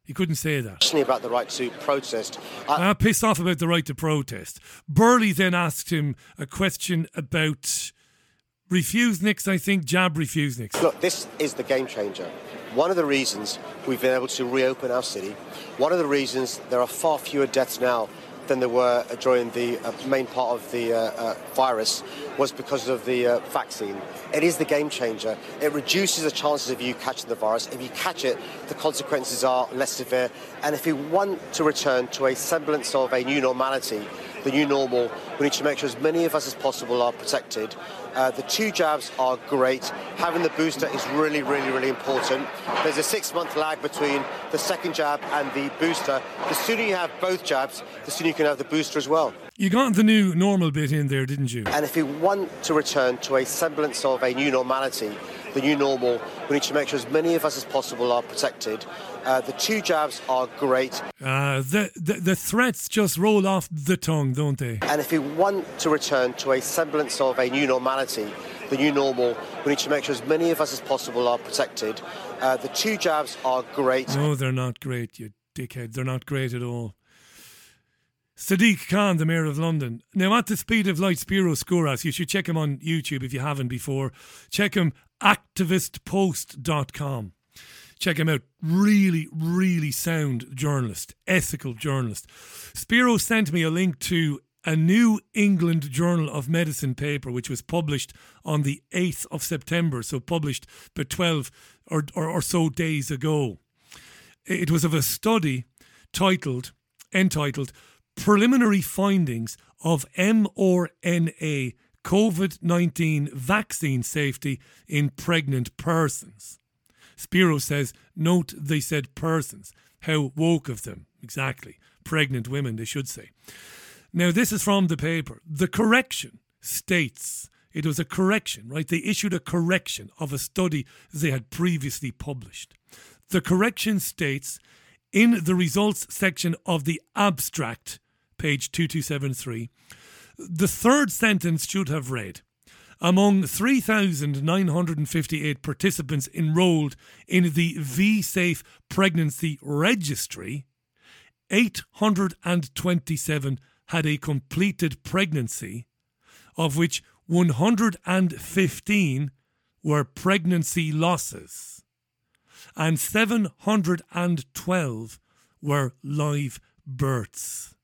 He couldn't say that. About the right to protest. I, ah, am pissed off about the right to protest. Burley then asked him a question about refuseniks, I think, jab refuseniks. Look, this is the game changer. One of the reasons we've been able to reopen our city, one of the reasons there are far fewer deaths now than there were during the uh, main part of the uh, uh, virus was because of the vaccine. It is the game changer. It reduces the chances of you catching the virus. If you catch it, the consequences are less severe. And if we want to return to a semblance of a new normality, the new normal, we need to make sure as many of us as possible are protected. Uh, the two jabs are great. Having the booster is really, really, really important. There's a six-month lag between the second jab and the booster. The sooner you have both jabs, the sooner you can have the booster as well. You got the new normal bit in there, didn't you? And if we want to return to a semblance of a new normality, the new normal, we need to make sure as many of us as possible are protected. Uh, the two jabs are great. Uh, the, the, the threats just roll off the tongue, don't they? And if we want to return to a semblance of a new normality, the new normal, we need to make sure as many of us as possible are protected. Uh, the two jabs are great. No, they're not great, you dickhead. They're not great at all. Sadiq Khan, the Mayor of London. Now, at the speed of light, Spiro Skouras, you should check him on YouTube if you haven't before. Check him, activistpost.com. Check him out. Really, really sound journalist, ethical journalist. Spiro sent me a link to a New England Journal of Medicine paper, which was published on the 8th of September, so published but 12 or, or, or so days ago. It was of a study titled, entitled, Preliminary Findings of mRNA COVID 19 Vaccine Safety in Pregnant Persons. Spiro says, note they said persons. How woke of them. Exactly. Pregnant women, they should say. Now, this is from the paper. The correction states it was a correction, right? They issued a correction of a study they had previously published. The correction states in the results section of the abstract, page 2273, the third sentence should have read among 3,958 participants enrolled in the VSafe Pregnancy Registry, 827 had a completed pregnancy, of which 115 were pregnancy losses, and 712 were live births.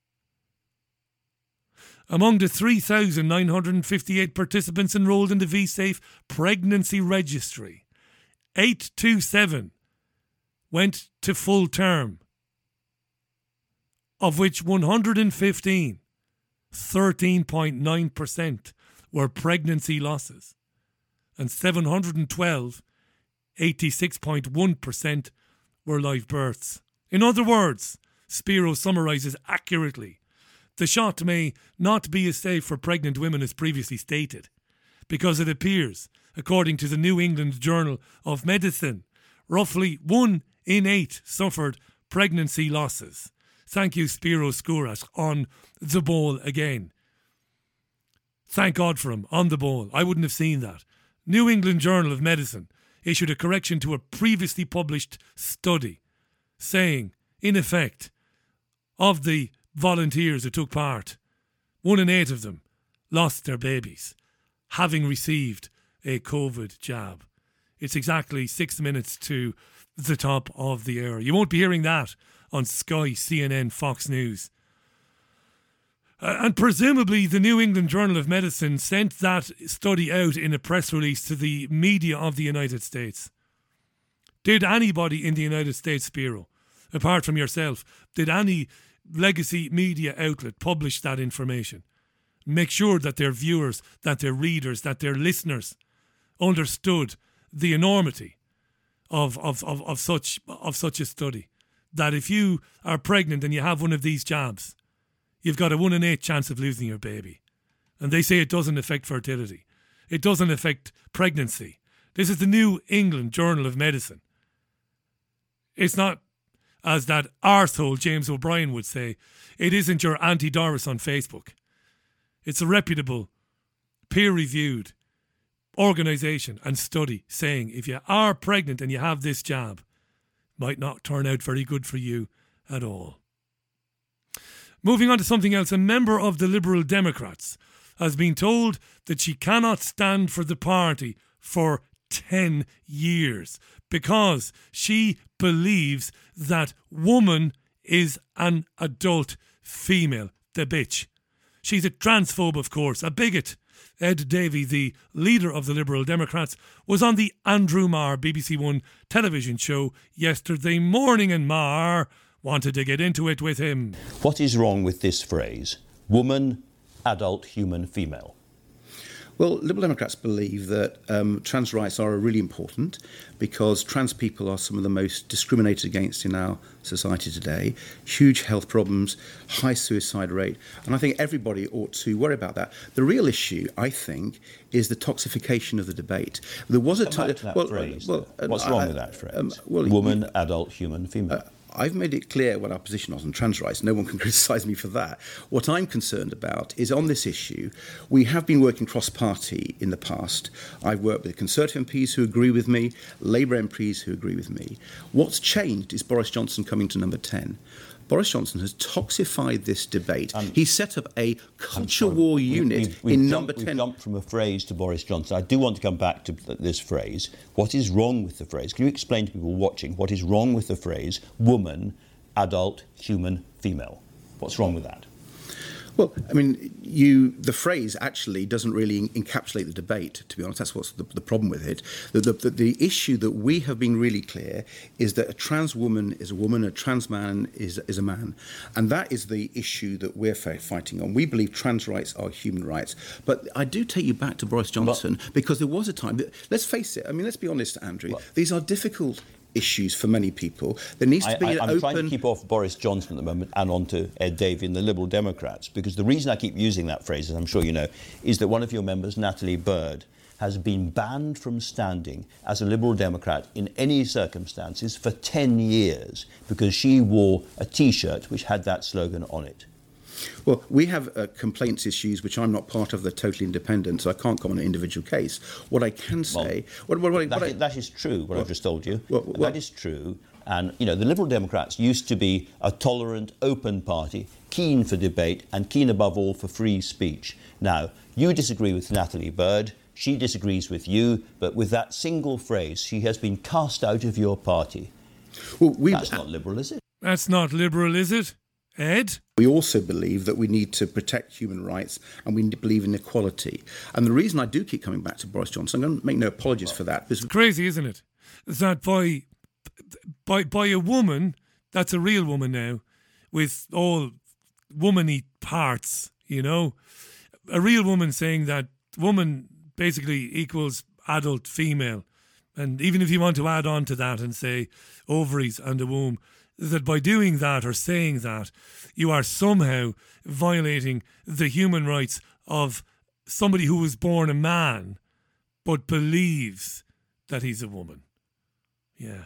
Among the 3,958 participants enrolled in the VSafe pregnancy registry, 827 went to full term, of which 115, 13.9%, were pregnancy losses, and 712, 86.1%, were live births. In other words, Spiro summarises accurately the shot may not be as safe for pregnant women as previously stated, because it appears, according to the New England Journal of Medicine, roughly one in eight suffered pregnancy losses. Thank you, Spiro Skouras, on the ball again. Thank God for him, on the ball. I wouldn't have seen that. New England Journal of Medicine issued a correction to a previously published study saying, in effect, of the volunteers who took part, one in eight of them lost their babies, having received a COVID jab. It's exactly six minutes to the top of the hour. You won't be hearing that on Sky, CNN, Fox News. Uh, and presumably, the New England Journal of Medicine sent that study out in a press release to the media of the United States. Did anybody in the United States, Spiro, apart from yourself, did any legacy media outlet publish that information. Make sure that their viewers, that their readers, that their listeners understood the enormity of, of, of, of such of such a study. That if you are pregnant and you have one of these jabs, you've got a one in eight chance of losing your baby. And they say it doesn't affect fertility. It doesn't affect pregnancy. This is the New England Journal of Medicine. It's not as that arsehole James O'Brien would say, it isn't your Auntie Doris on Facebook. It's a reputable, peer reviewed organisation and study saying if you are pregnant and you have this jab, might not turn out very good for you at all. Moving on to something else, a member of the Liberal Democrats has been told that she cannot stand for the party for 10 years because she believes that woman is an adult female. the bitch. She's a transphobe, of course, a bigot. Ed Davey, the leader of the Liberal Democrats, was on the Andrew Marr BBC One television show yesterday morning, and Marr wanted to get into it with him. What is wrong with this phrase? Woman, adult, human, female. Well, Liberal Democrats believe that um, trans rights are really important because trans people are some of the most discriminated against in our society today. Huge health problems, high suicide rate, and I think everybody ought to worry about that. The real issue, I think, is the toxification of the debate. There was a time. Well, phrase, well, what's I- wrong with that phrase? um, well, Woman, you- adult, human, female. I've made it clear what our position was on trans rights. No one can [laughs] criticise me for that. What I'm concerned about is on this issue, we have been working cross party in the past. I've worked with Conservative MPs who agree with me, Labour MPs who agree with me. What's changed is Boris Johnson coming to number 10. Boris Johnson has toxified this debate. he set up a culture war We- unit we've, we've in jumped, number we've jumped from a phrase to Boris Johnson. I do want to come back to this phrase. What is wrong with the phrase? Can you explain to people watching what is wrong with the phrase woman, adult, human, female? What's wrong with that? Well, I mean, you the phrase actually doesn't really encapsulate the debate. To be honest, that's what's the, the problem with it. The, the, the, issue that we have been really clear is that a trans woman is a woman, a trans man is is a man, and that is the issue that we're fi- fighting on. We believe trans rights are human rights. But I do take you back to Boris Johnson because there was a time. that- Let's face it. I mean, let's be honest, Andrew. these are difficult issues for many people. There needs to be I, an I'm open. trying to keep off Boris Johnson at the moment and on to Ed Davey and the Liberal Democrats because the reason I keep using that phrase, as I'm sure you know, is that one of your members, Natalie Bird, has been banned from standing as a Liberal Democrat in any circumstances for 10 years because she wore a T-shirt which had that slogan on it. Well, we have uh, complaints issues, which I'm not part of the totally independent, so I can't comment on an individual case. What I can say, what, what, what, That what I- is- that is true, what I've just told you. well, well- that is true. And, you know, the Liberal Democrats used to be a tolerant, open party, keen for debate and keen above all for free speech. Now, you disagree with Natalie Bird, she disagrees with you, but with that single phrase, she has been cast out of your party. Well, we, That's not liberal, is it? That's not liberal, is it? Ed? We also believe that we need to protect human rights and we believe in equality. And the reason I do keep coming back to Boris Johnson, I'm going to make no apologies for that. Because Crazy, isn't it? That by by by a woman, that's a real woman now, with all womany parts, you know, a real woman saying that woman basically equals adult female, and even if you want to add on to that and say ovaries and a womb, that by doing that or saying that, you are somehow violating the human rights of somebody who was born a man but believes that he's a woman. Yeah.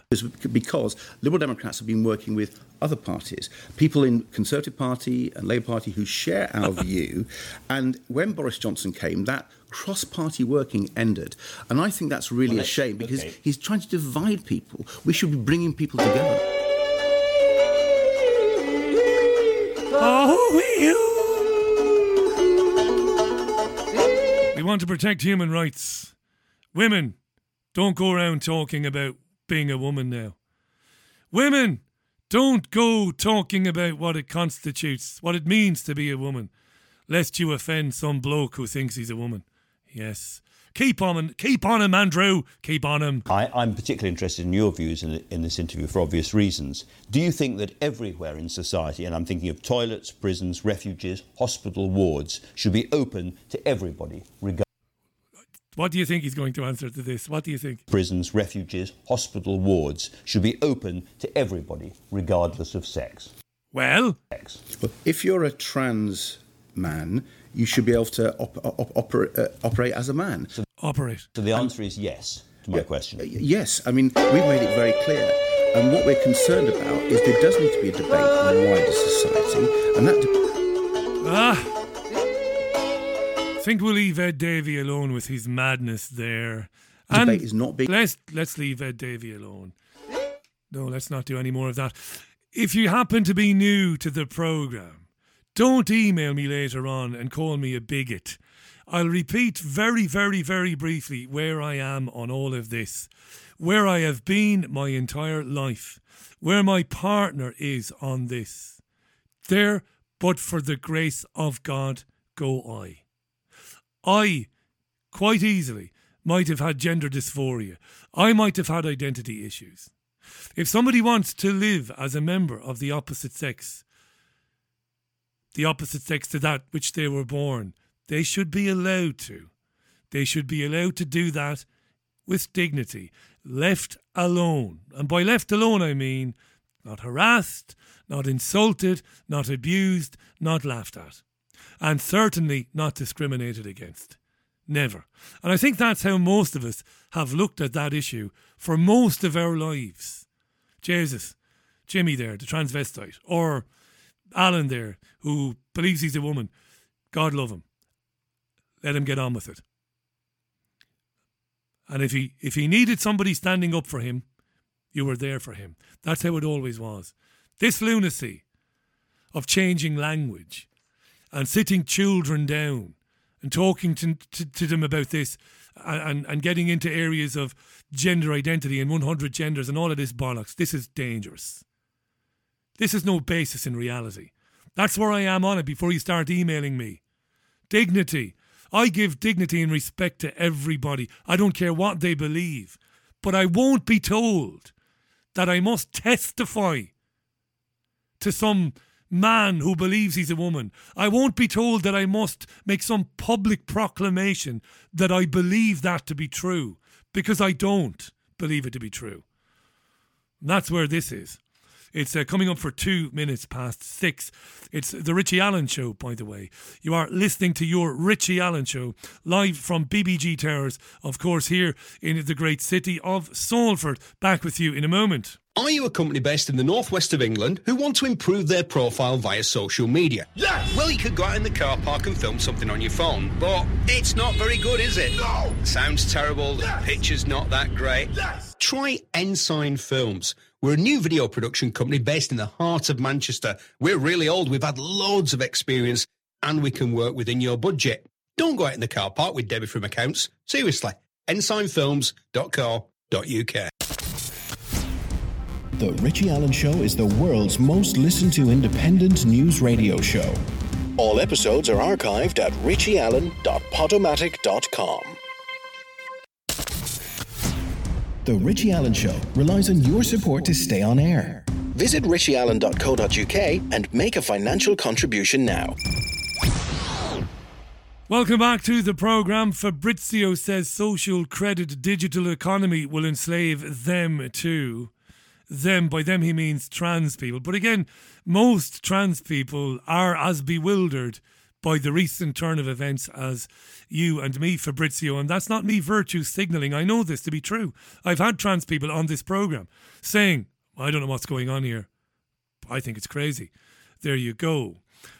because Liberal Democrats have been working with other parties, people in Conservative Party and Labour Party who share our [laughs] view. And when Boris Johnson came, that cross-party working ended. And I think that's really Well, a shame because okay. he's trying to divide people. We should be bringing people together. We want to protect human rights. Women, don't go around talking about being a woman now. Women, don't go talking about what it constitutes, what it means to be a woman, lest you offend some bloke who thinks he's a woman. Yes. Keep on, keep on him, Andrew. Keep on him. I, I'm particularly interested in your views in, in this interview for obvious reasons. Do you think that everywhere in society, and I'm thinking of toilets, prisons, refuges, hospital wards, should be open to everybody, regardless? What do you think he's going to answer to this? What do you think? prisons, refuges, hospital wards should be open to everybody, regardless of sex. Well, Well, if you're a trans man, you should be able to op- op- operate, uh, operate as a man. Operate. So the answer is yes to my question. Yes, I mean, we've made it very clear. And what we're concerned about is there does need to be a debate in the wider society, and that de- Ah. think we'll leave Ed Davey alone with his madness there. And Debate is not being- Let's let's leave Ed Davey alone. No, let's not do any more of that. If you happen to be new to the program, don't email me later on and call me a bigot. I'll repeat very, very, very briefly where I am on all of this, where I have been my entire life, where my partner is on this. They're but for the grace of God go I. I, quite easily, might have had gender dysphoria. I might have had identity issues. If somebody wants to live as a member of the opposite sex, the opposite sex to that which they were born, they should be allowed to. They should be allowed to do that with dignity, left alone. And by left alone, I mean not harassed, not insulted, not abused, not laughed at, and certainly not discriminated against. Never. And I think that's how most of us have looked at that issue for most of our lives. Jesus, Jimmy there, the transvestite, or Alan there, who believes he's a woman. God love him. Let him get on with it. And if he if he needed somebody standing up for him, you were there for him. That's how it always was. This lunacy of changing language and sitting children down and talking to, to, to them about this and, and getting into areas of gender identity and 100 genders and all of this bollocks, this is dangerous. This is no basis in reality. That's where I am on it before you start emailing me. Dignity. I give dignity and respect to everybody. I don't care what they believe. But I won't be told that I must testify to some man who believes he's a woman. I won't be told that I must make some public proclamation that I believe that to be true, because I don't believe it to be true. And that's where this is. It's uh, coming up for two minutes past six. It's the Richie Allen Show, by the way. You are listening to your Richie Allen Show live from BBG Towers, of course, here in the great city of Salford. Back with you in a moment. Are you a company based in the northwest of England who want to improve their profile via social media? Yes! Well, you could go out in the car park and film something on your phone, but it's not very good, is it? No! Sounds terrible, Yes! the picture's not that great. Yes! Try Ensign Films. We're a new video production company based in the heart of Manchester. We're really old, we've had loads of experience, and we can work within your budget. Don't go out in the car park with Debbie from accounts. Seriously, ensignfilms.co.uk. The Richie Allen Show is the world's most listened to independent news radio show. All episodes are archived at richieallen.podomatic.com. The Richie Allen Show relies on your support to stay on air. Visit richieallen.co.uk and make a financial contribution now. Welcome back to the programme. Fabrizio says social credit digital economy will enslave them too. Them, by them he means trans people. But again, most trans people are as bewildered by the recent turn of events as you and me, Fabrizio. And that's not me virtue signalling. I know this to be true. I've had trans people on this programme saying, I don't know what's going on here. I think it's crazy. There you go.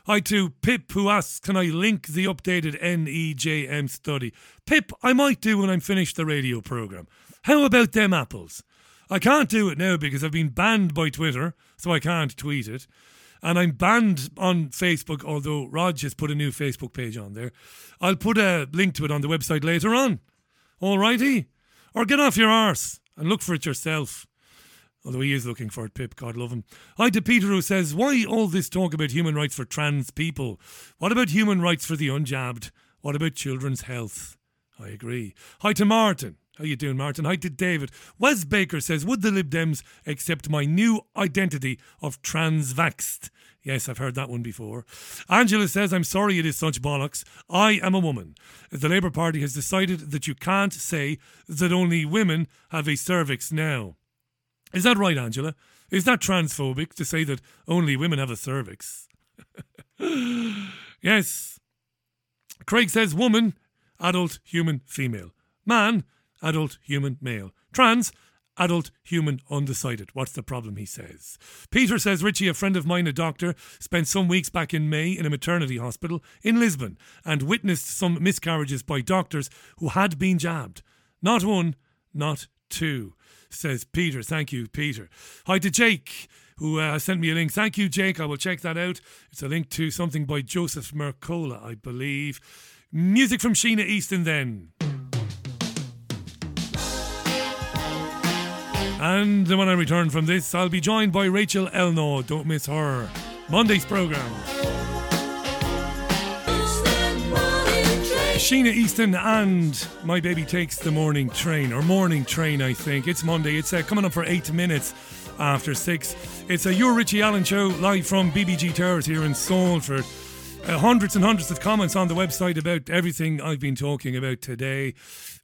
Hi to Pip, who asks, Can I link the updated NEJM study? Pip, I might do when I'm finished the radio programme. How about them apples? I can't do it now because I've been banned by Twitter, so I can't tweet it. And I'm banned on Facebook, although Rog has put a new Facebook page on there. I'll put a link to it on the website later on. All righty? Or get off your arse and look for it yourself. Although he is looking for it, Pip, God love him. Hi to Peter who says, Why all this talk about human rights for trans people? What about human rights for the unjabbed? What about children's health? I agree. Hi to Martin. How you doing, Martin? Hi to David. Wes Baker says, Would the Lib Dems accept my new identity of transvaxed? Yes, I've heard that one before. Angela says, I'm sorry it is such bollocks. I am a woman. The Labour Party has decided that you can't say that only women have a cervix now. Is that right, Angela? Is that transphobic to say that only women have a cervix? [laughs] yes. Craig says woman, adult, human, female. Man, adult, human, male. Trans, adult, human, undecided. What's the problem, he says. Peter says Richie, a friend of mine, a doctor, spent some weeks back in May in a maternity hospital in Lisbon and witnessed some miscarriages by doctors who had been jabbed. Not one, not two, says Peter. Thank you, Peter. Hi to Jake. Who uh, sent me a link? Thank you, Jake. I will check that out. It's a link to something by Joseph Mercola, I believe. Music from Sheena Easton, then. And when I return from this, I'll be joined by Rachel Elnaugh. Don't miss her. Monday's programme. Sheena Easton and My Baby Takes the Morning Train, or Morning Train, I think. It's Monday. It's uh, coming up for eight minutes after six. It's a Your Richie Allen show live from BBG Towers here in Salford uh, hundreds and hundreds of comments on the website about everything I've been talking about today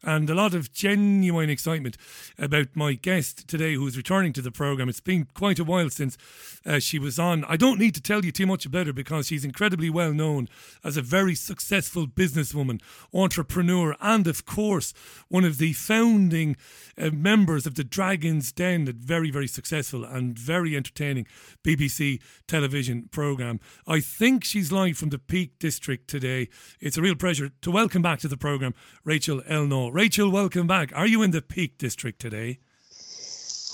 and a lot of genuine excitement about my guest today who's returning to the program. It's been quite a while since uh, she was on. I don't need to tell you too much about her because she's incredibly well known as a very successful businesswoman, entrepreneur, and of course, one of the founding uh, members of the Dragon's Den, a very, very successful and very entertaining BBC television programme. I think she's live from the Peak District today. It's a real pleasure to welcome back to the programme Rachel Elnaugh. Rachel, welcome back. Are you in the Peak District today?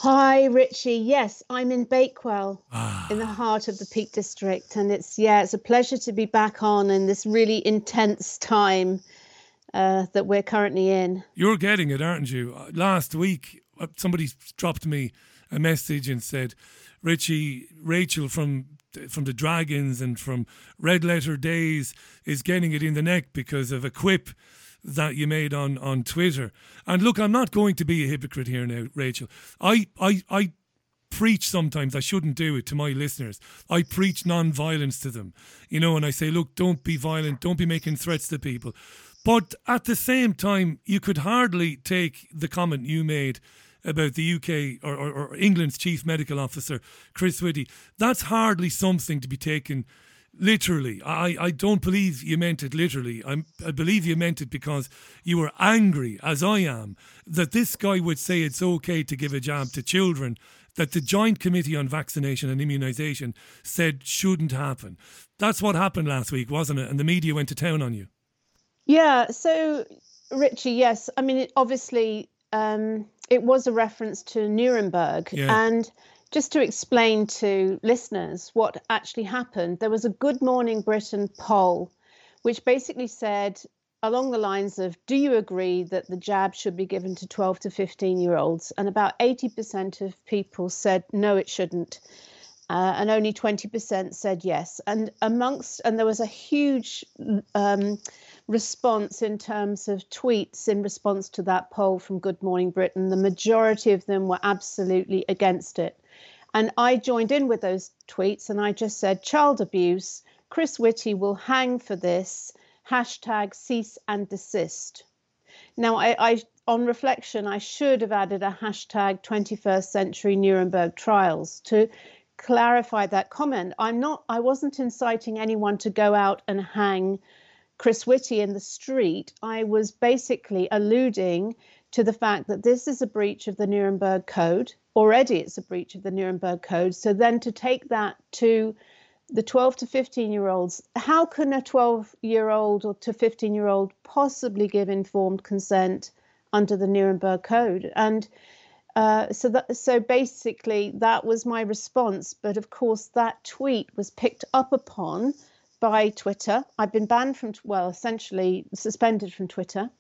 Hi, Richie. Yes, I'm in Bakewell, ah. in the heart of the Peak District, and it's yeah, it's a pleasure to be back on in this really intense time uh, that we're currently in. You're getting it, aren't you? Uh, last week, uh, somebody dropped me a message and said, "Richie, Rachel from from the Dragons and from Red Letter Days is getting it in the neck because of a quip." that you made on, on Twitter. And look, I'm not going to be a hypocrite here now, Rachel. I, I, I preach sometimes, I shouldn't do it to my listeners. I preach non violence to them, you know, and I say, look, don't be violent, don't be making threats to people. But at the same time, you could hardly take the comment you made about the UK or, or, or England's chief medical officer, Chris Whitty. That's hardly something to be taken literally. I, I don't believe you meant it literally. I'm, I believe you meant it because you were angry, as I am, that this guy would say it's okay to give a jab to children that the Joint Committee on Vaccination and Immunisation said shouldn't happen. That's what happened last week, wasn't it? And the media went to town on you. Yeah. So, Richie, yes. I mean, it, obviously, um, it was a reference to Nuremberg. Yeah. And just to explain to listeners what actually happened, there was a Good Morning Britain poll which basically said along the lines of Do you agree that the jab should be given to 12 to 15 year olds? And about 80% of people said no, it shouldn't. Uh, and only 20% said yes. And amongst, and there was a huge um, response in terms of tweets in response to that poll from Good Morning Britain. The majority of them were absolutely against it. And I joined in with those tweets and I just said, child abuse, Chris Whitty will hang for this, hashtag cease and desist. Now, I, I on reflection, I should have added a hashtag 21st century Nuremberg trials to clarify that comment. I'm not, I wasn't inciting anyone to go out and hang Chris Whitty in the street. I was basically alluding to the fact that this is a breach of the Nuremberg Code already it's a breach of the Nuremberg Code. So then to take that to the 12 to 15 year olds, how can a 12 year old or to 15 year old possibly give informed consent under the Nuremberg Code? And uh, so that so basically that was my response. But of course, that tweet was picked up upon by Twitter. I've been banned from well, essentially suspended from Twitter,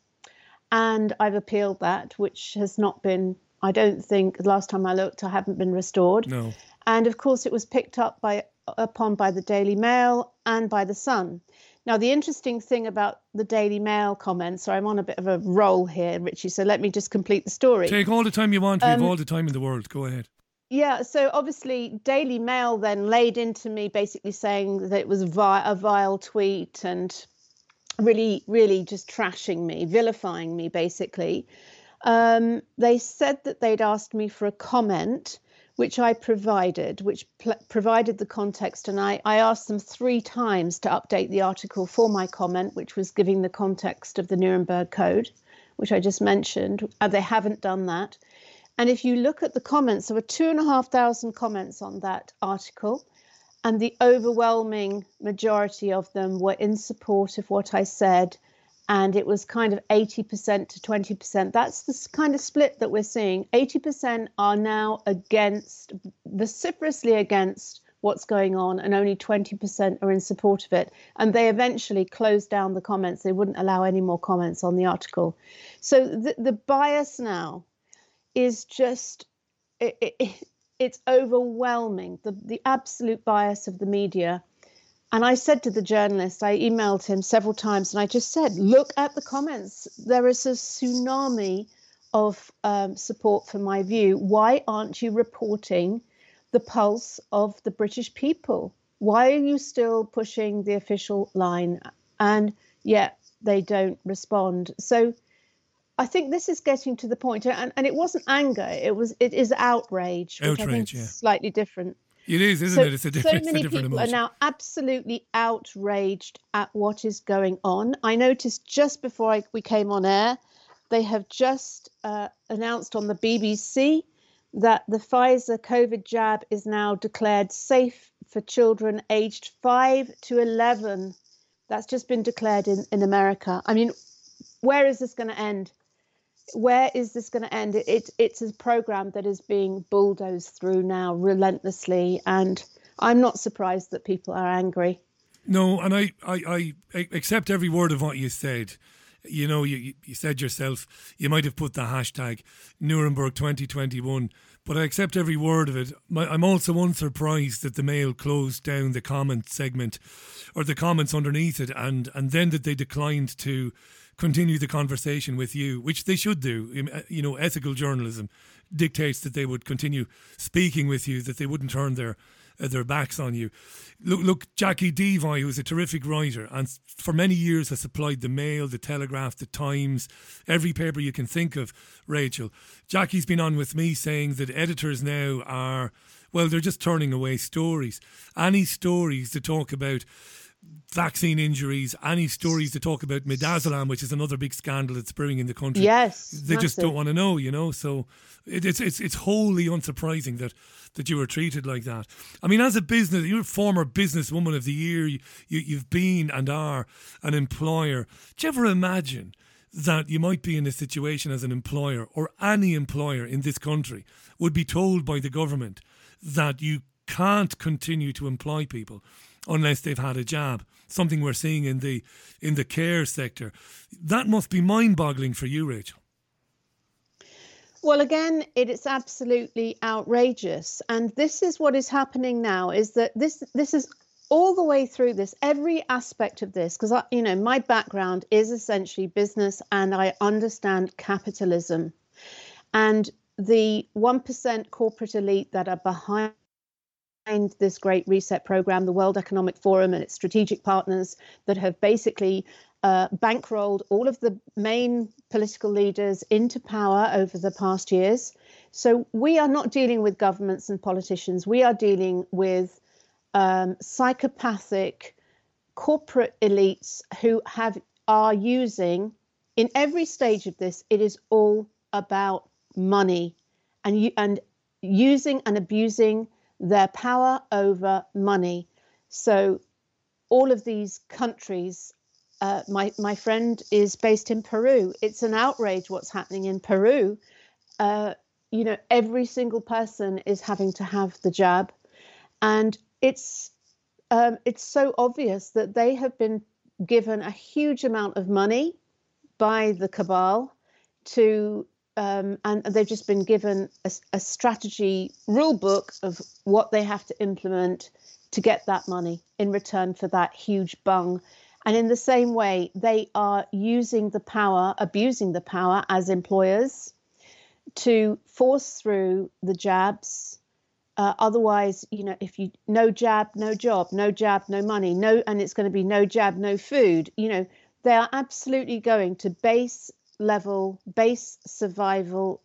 and I've appealed that, which has not been I don't think the last time I looked, I haven't been restored. No. And of course, it was picked up by upon by the Daily Mail and by the Sun. Now, the interesting thing about the Daily Mail comments, so I'm on a bit of a roll here, Richie. So let me just complete the story. Take all the time you want. We um, have all the time in the world. Go ahead. Yeah, so obviously Daily Mail then laid into me basically saying that it was a vile tweet and really, really just trashing me, vilifying me, basically. Um, they said that they'd asked me for a comment, which I provided, which pl- provided the context. And I, I asked them three times to update the article for my comment, which was giving the context of the Nuremberg Code, which I just mentioned. Uh, they haven't done that. And if you look at the comments, there were two and a half thousand comments on that article. And the overwhelming majority of them were in support of what I said and it was kind of 80% to 20%. That's the kind of split that we're seeing. 80% are now against, vociferously against what's going on, and only 20% are in support of it. And they eventually closed down the comments. They wouldn't allow any more comments on the article. So the, the bias now is just, it, it, it's overwhelming. The, the absolute bias of the media And I said to the journalist, I emailed him several times, and I just said, look at the comments. There is a tsunami of um, support for my view. Why aren't you reporting the pulse of the British people? Why are you still pushing the official line? And yet they don't respond. So I think this is getting to the point, and, and it wasn't anger; it was it is outrage, outrage which I think yeah. is slightly different. It is, isn't so, it? It's a different, so many different people emotion. are now absolutely outraged at what is going on. I noticed just before I, we came on air, they have just uh, announced on the BBC that the Pfizer COVID jab is now declared safe for children aged 5 to 11. That's just been declared in, in America. I mean, where is this going to end? Where is this going to end? It, it, it's a program that is being bulldozed through now relentlessly. And I'm not surprised that people are angry. No, and I, I, I accept every word of what you said you know, you, you said yourself, you might have put the hashtag Nuremberg 2021, but I accept every word of it. I'm also unsurprised that the Mail closed down the comment segment or the comments underneath it and, and then that they declined to continue the conversation with you, which they should do. Uh, you know, ethical journalism dictates that they would continue speaking with you, that they wouldn't turn their uh, their backs on you. Look, look, Jacqui Deevoy, who's a terrific writer, and for many years has supplied the Mail, the Telegraph, the Times, every paper you can think of. Rachel, Jackie's been on with me saying that editors now are, well, they're just turning away stories. Any stories to talk about vaccine injuries, any stories to talk about midazolam, which is another big scandal that's brewing in the country. Yes, they massive. just don't want to know, you know. So it, it's it's it's wholly unsurprising that that you were treated like that. I mean, as a business, you're a former businesswoman of the year. You, you you've been and are an employer. Do you ever imagine? that you might be in a situation as an employer or any employer in this country would be told by the government that you can't continue to employ people unless they've had a jab. Something we're seeing in the in the care sector. That must be mind-boggling for you, Rachel. Well, again, it is absolutely outrageous, and this is what is happening now. Is that this this is all the way through this, every aspect of this, because you know my background is essentially business, and I understand capitalism, and the one percent corporate elite that are behind this great reset program, the World Economic Forum and its strategic partners that have basically uh, bankrolled all of the main political leaders into power over the past years. So we are not dealing with governments and politicians. We are dealing with um, psychopathic corporate elites who have are using in every stage of this. It is all about money, and you and using and abusing their power over money. So, all of these countries, uh, my, my friend is based in Peru. It's an outrage what's happening in Peru. Uh, you know, every single person is having to have the jab. And it's um, it's so obvious that they have been given a huge amount of money by the cabal to um, and they've just been given a, a, strategy rule book of what they have to implement to get that money in return for that huge bung. And in the same way, they are using the power, abusing the power as employers to force through the jabs. Uh, otherwise, you know, if you no jab, no job, no jab, no money, no, and it's going to be no jab, no food. You know, they are absolutely going to base level base survival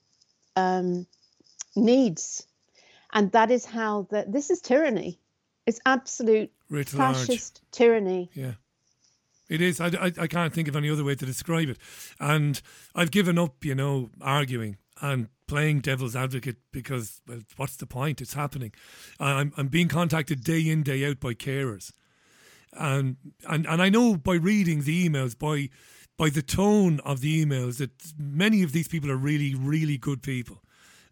um, needs. And that is how that this is tyranny. It's absolute fascist large. tyranny. Yeah. It is. I, I, I can't think of any other way to describe it. And I've given up, you know, arguing and playing devil's advocate because, well, what's the point? It's happening. I'm, I'm being contacted day in, day out by carers. And, and, and I know by reading the emails, by by the tone of the emails that many of these people are really, really good people.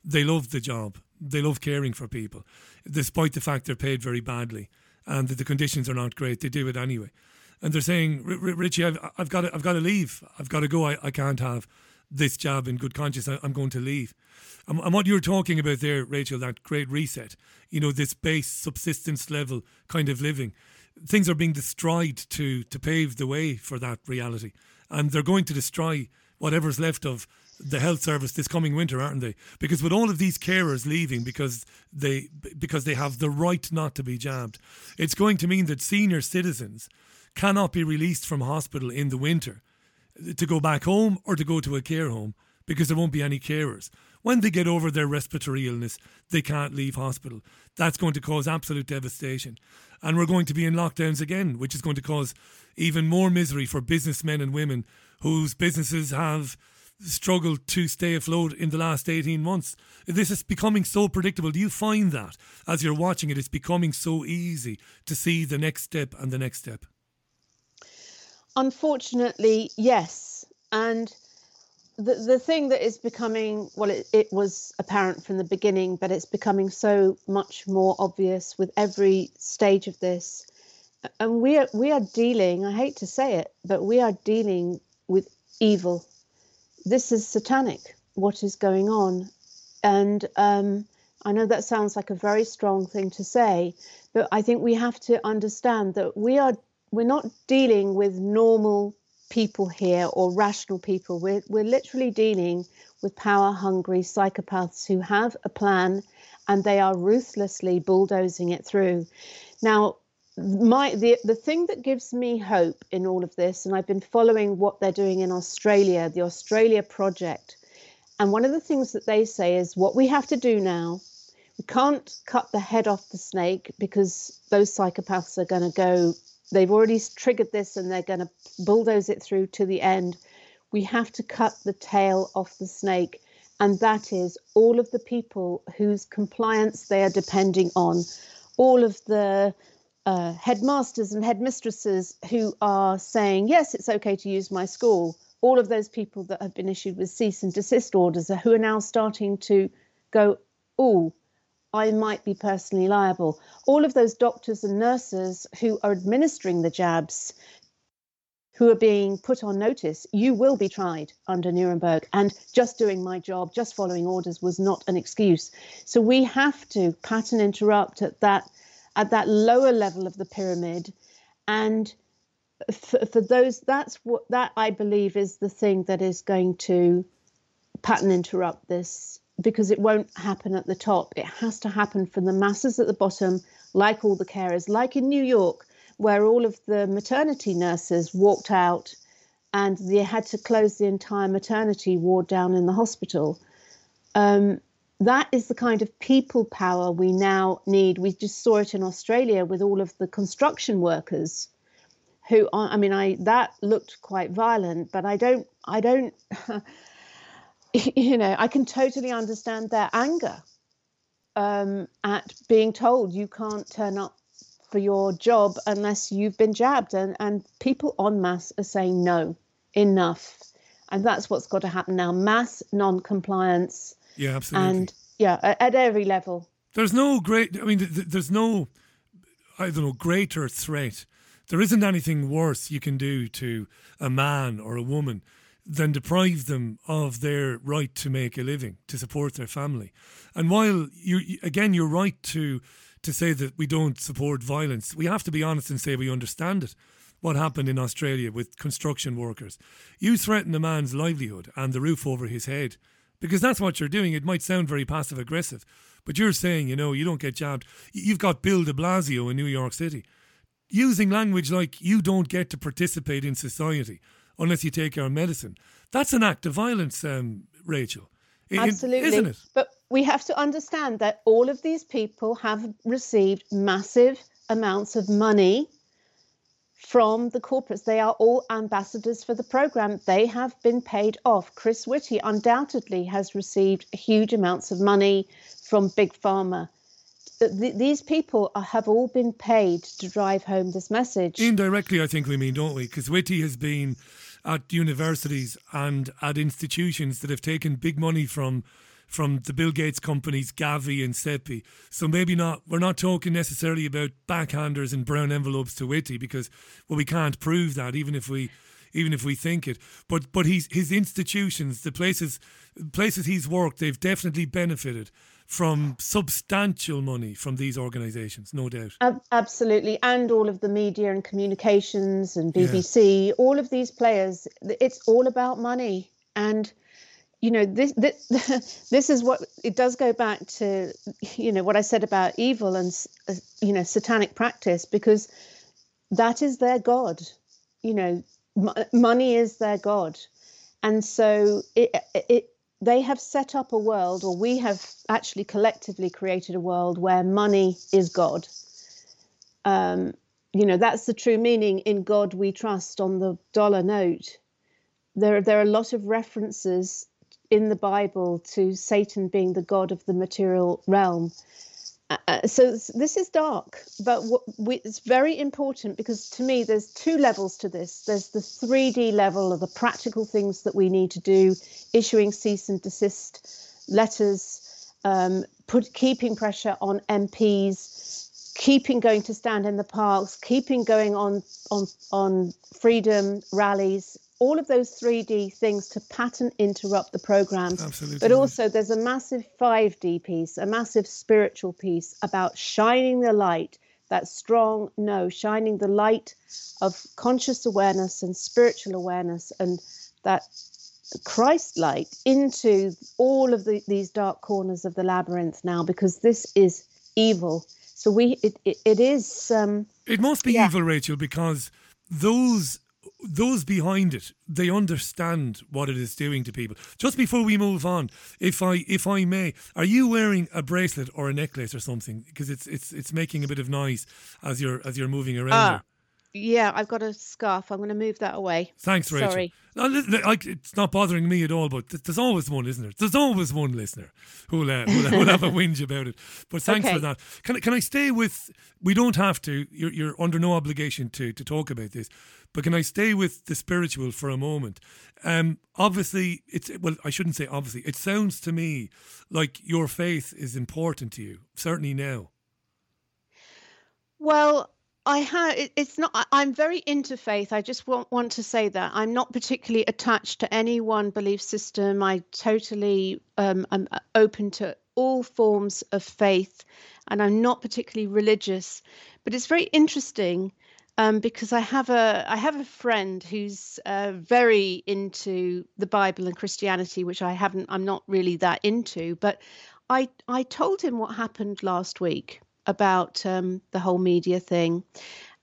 They love the job. They love caring for people, despite the fact they're paid very badly and that the conditions are not great. They do it anyway. And they're saying, Richie, I've, I've got to, I've got to leave. I've got to go. I, I can't have this job in good conscience. I, am going to leave. And, and what you're talking about there, Rachel, that great reset, you know, this base subsistence level kind of living things are being destroyed to to pave the way for that reality, and they're going to destroy whatever's left of the health service this coming winter, aren't they? Because with all of these carers leaving because they because they have the right not to be jabbed, it's going to mean that senior citizens cannot be released from hospital in the winter to go back home or to go to a care home because there won't be any carers. When they get over their respiratory illness, they can't leave hospital. That's going to cause absolute devastation. And we're going to be in lockdowns again, which is going to cause even more misery for businessmen and women whose businesses have struggled to stay afloat in the last 18 months. This is becoming so predictable. Do you find that as you're watching it, it's becoming so easy to see the next step and the next step? Unfortunately, yes. And the, the thing that is becoming, well, it, it was apparent from the beginning, but it's becoming so much more obvious with every stage of this. And we are, we are dealing, I hate to say it, but we are dealing with evil. This is satanic, what is going on. And um, I know that sounds like a very strong thing to say, but I think we have to understand that we are we're not dealing with normal people here or rational people. We're, we're literally dealing with power hungry psychopaths who have a plan and they are ruthlessly bulldozing it through. Now, my the the thing that gives me hope in all of this, and I've been following what they're doing in Australia, the Australia project, and one of the things that they say is what we have to do now. We can't cut the head off the snake because those psychopaths are going to go they've already triggered this and they're going to bulldoze it through to the end. We have to cut the tail off the snake. And that is all of the people whose compliance they are depending on, all of the uh, headmasters and headmistresses who are saying, yes, it's okay to use my school, all of those people that have been issued with cease and desist orders who are now starting to go, oh, I might be personally liable. All of those doctors and nurses who are administering the jabs, who are being put on notice, you will be tried under Nuremberg. And just doing my job, just following orders was not an excuse. So we have to pattern interrupt at that at that lower level of the pyramid. And for, for those, that's what that I believe is the thing that is going to pattern interrupt this because it won't happen at the top. It has to happen for the masses at the bottom, like all the carers, like in New York, where all of the maternity nurses walked out and they had to close the entire maternity ward down in the hospital. Um, that is the kind of people power we now need. We just saw it in Australia with all of the construction workers who I mean I that looked quite violent, but I don't I don't [laughs] [laughs] you know, I can totally understand their anger um, at being told you can't turn up for your job unless you've been jabbed. And, and people en masse are saying no, enough. And that's what's got to happen now mass non compliance. Yeah, absolutely. And yeah, at, at, every level. There's no great, I mean, th- there's no, I don't know, greater threat. There isn't anything worse you can do to a man or a woman than deprive them of their right to make a living, to support their family. And while you again you're right to to say that we don't support violence, we have to be honest and say we understand it. What happened in Australia with construction workers. You threaten a man's livelihood and the roof over his head because that's what you're doing. It might sound very passive aggressive, but you're saying, you know, you don't get jabbed. You've got Bill de Blasio in New York City using language like you don't get to participate in society unless you take our medicine. That's an act of violence, um, Rachel. Absolutely. Isn't it? But we have to understand that all of these people have received massive amounts of money from the corporates. They are all ambassadors for the program. They have been paid off. Chris Whitty undoubtedly has received huge amounts of money from Big Pharma. these people are, have all been paid to drive home this message. Indirectly, I think we mean, don't we? Because Whitty has been at universities and at institutions that have taken big money from from the Bill Gates companies Gavi and CEPI. So maybe not we're not talking necessarily about backhanders and brown envelopes to Whitty because well we can't prove that even if we even if we think it. But but he's his institutions, the places places he's worked, they've definitely benefited from substantial money from these organizations, no doubt. absolutely. And all of the media and communications and BBC, yeah. all of these players, it's all about money. And you know this, this [laughs] this is what it does go back to you know what i said about evil and uh, you know satanic practice because that is their god you know money is their god and so it, it they have set up a world, or we have actually collectively created a world where money is God. Um, you know, that's the true meaning in God we trust on the dollar note. There, there are a lot of references in the Bible to Satan being the God of the material realm. Uh, uh, so this is dark, but we, it's very important because to me, there's two levels to this. There's the 3D level of the practical things that we need to do, issuing cease and desist letters, um, put keeping pressure on MPs, keeping going to stand in the parks, keeping going on on on freedom rallies, all of those 3D things to pattern interrupt the programs. Absolutely. But also, there's a massive 5D piece, a massive spiritual piece about shining the light, that strong no, shining the light of conscious awareness and spiritual awareness and that Christ light into all of the, these dark corners of the labyrinth now, because this is evil. So we, it, it, it is. Um, it must be yeah. evil, Rachel, because those those behind it, they understand what it is doing to people. Just before we move on, if I if I may, are you wearing a bracelet or a necklace or something? Because it's it's it's making a bit of noise as you're as you're moving around. Uh, yeah, I've got a scarf. I'm going to move that away. Thanks, Rachel. Sorry. it's not bothering me at all, but there's always one, isn't there? There's always one listener who'll, uh, who'll, who'll have a [laughs] whinge about it. But thanks okay. for that. Can, can I stay with, we don't have to, you're, you're under no obligation to, to talk about this, but can I stay with the spiritual for a moment? Um, obviously, it's, well, I shouldn't say obviously, it sounds to me like your faith is important to you, certainly now. Well, I have. It's not. I'm very into faith. I just want want to say that I'm not particularly attached to any one belief system. I totally um, I'm uh, open to all forms of faith, and I'm not particularly religious. But it's very interesting um, because I have a I have a friend who's uh, very into the Bible and Christianity, which I haven't. I'm not really that into. But I I told him what happened last week about um, the whole media thing.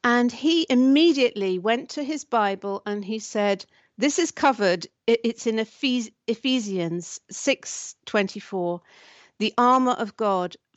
And he immediately went to his Bible and he said, This is covered. It's in Ephesians 6 24. The armor of God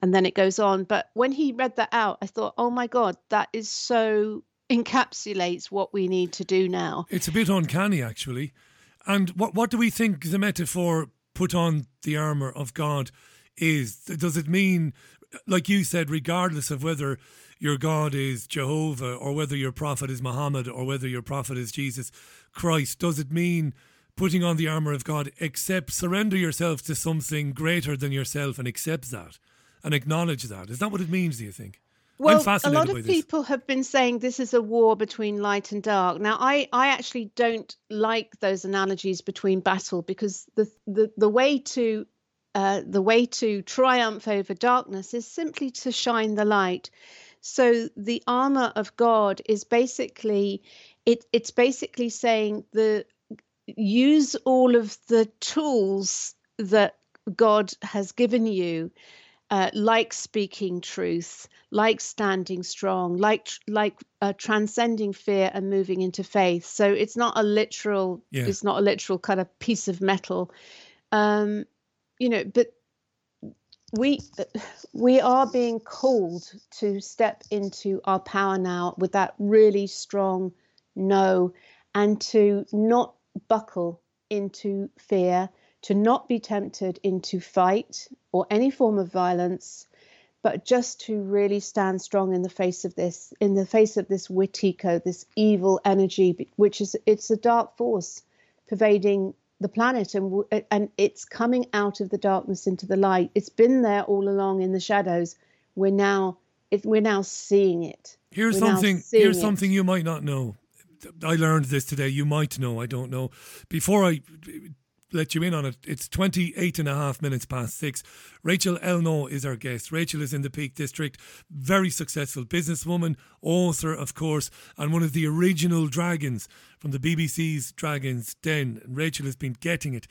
And then it goes on. But when he read that out, I thought, oh my God, that is so encapsulates what we need to do now. It's a bit uncanny, actually. And what what do we think the metaphor "put on the armor of God" is? Does it mean, like you said, regardless of whether your God is Jehovah or whether your prophet is Muhammad or whether your prophet is Jesus Christ, does it mean putting on the armor of God, except surrender yourself to something greater than yourself and accept that and acknowledge that? Is that what it means? Do you think? Well, a lot of people have been saying this is a war between light and dark. Now, I, I actually don't like those analogies between battle because the the, the way to uh, the way to triumph over darkness is simply to shine the light. So the armor of God is basically it, it's basically saying the use all of the tools that God has given you uh, like speaking truth, like standing strong, like like uh, transcending fear and moving into faith. So it's not a literal. Yeah. It's not a literal kind of piece of metal. Um, you know, but we we are being called to step into our power now with that really strong no and to not buckle into fear to not be tempted into fight or any form of violence but just to really stand strong in the face of this in the face of this wetiko this evil energy which is it's a dark force pervading the planet and and it's coming out of the darkness into the light. It's been there all along in the shadows. We're now it, we're now seeing it. Here's we're something here's it. something you might not know. I learned this today. You might know. I don't know. Before i let you in on it. It's 28 and a half minutes past six. Rachel Elnaugh is our guest. Rachel is in the Peak District, very successful businesswoman, author, of course, and one of the original dragons from the BBC's Dragons Den. And Rachel has been getting it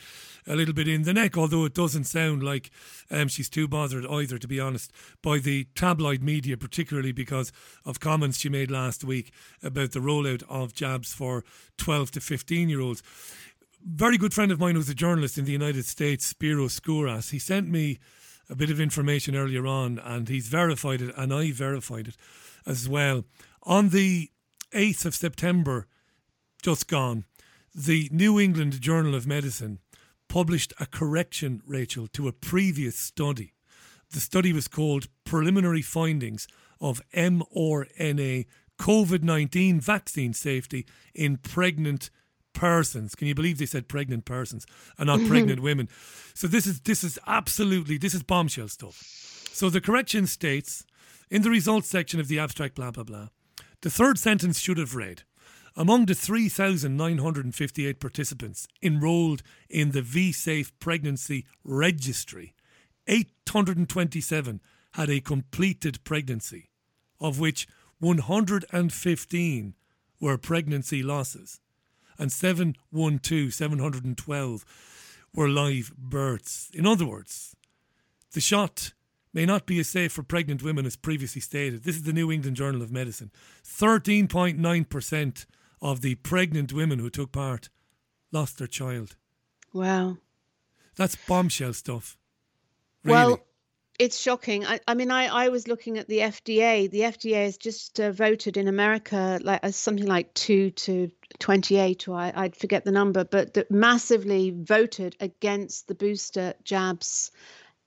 a little bit in the neck, although it doesn't sound like um, she's too bothered either, to be honest, by the tabloid media, particularly because of comments she made last week about the rollout of jabs for 12 to 15 year olds very good friend of mine who's a journalist in the United States, Spiro Skouras, he sent me a bit of information earlier on and he's verified it and I verified it as well. On the 8th of September, just gone, the New England Journal of Medicine published a correction, Rachel, to a previous study. The study was called Preliminary Findings of mRNA COVID 19 Vaccine Safety in Pregnant persons. Can you believe they said pregnant persons and not mm-hmm. pregnant women? So this is this is absolutely this is bombshell stuff. So the correction states in the results section of the abstract blah blah blah. The third sentence should have read among the 3,958 participants enrolled in the VSafe pregnancy registry, 827 had a completed pregnancy, of which 115 were pregnancy losses and 712, 712 were live births. In other words, the shot may not be as safe for pregnant women as previously stated. This is the New England Journal of Medicine. 13.9% of the pregnant women who took part lost their child. Wow. That's bombshell stuff. Really. Well, it's shocking. I, I, mean, I, I was looking at the FDA. The FDA has just uh, voted in America like uh, something like two to 28, or I, I'd forget the number, but massively voted against the booster jabs.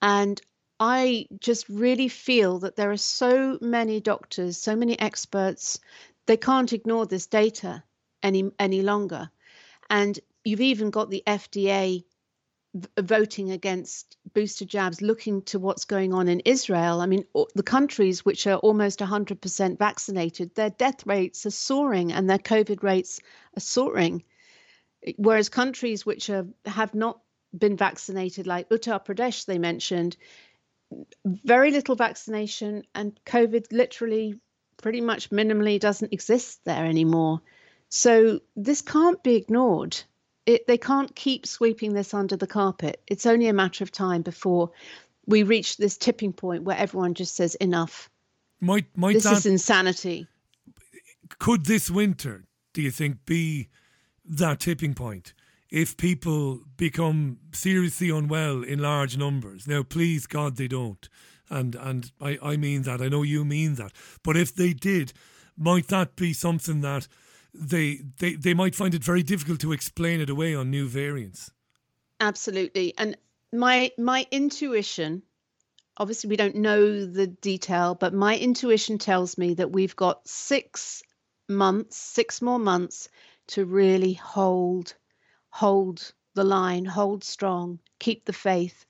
And I just really feel that there are so many doctors, so many experts, they can't ignore this data any any longer. And you've even got the FDA voting against booster jabs, looking to what's going on in Israel. I mean, the countries which are almost 100% vaccinated, their death rates are soaring and their COVID rates are soaring. Whereas countries which are, have not been vaccinated, like Uttar Pradesh, they mentioned, very little vaccination and COVID literally pretty much minimally doesn't exist there anymore. So this can't be ignored it, they can't keep sweeping this under the carpet. It's only a matter of time before we reach this tipping point where everyone just says enough. Might might this that, is insanity. Could this winter, do you think, be that tipping point? If people become seriously unwell in large numbers, now please God they don't, and and I, I mean that. I know you mean that, but if they did, might that be something that they, they, they might find it very difficult to explain it away on new variants. Absolutely. And my my intuition, obviously we don't know the detail, but my intuition tells me that we've got six months, six more months to really hold hold the line, hold strong, keep the faith.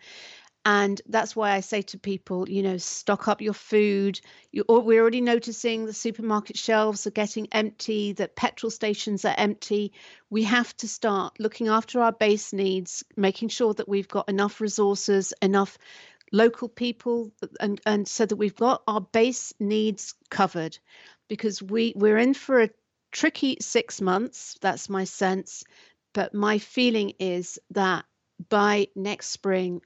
And that's why I say to people, you know, stock up your food. You, oh, we're already noticing the supermarket shelves are getting empty, that petrol stations are empty. We have to start looking after our base needs, making sure that we've got enough resources, enough local people, and, and so that we've got our base needs covered. Because we, we're in for a tricky six months, that's my sense. But my feeling is that by next spring,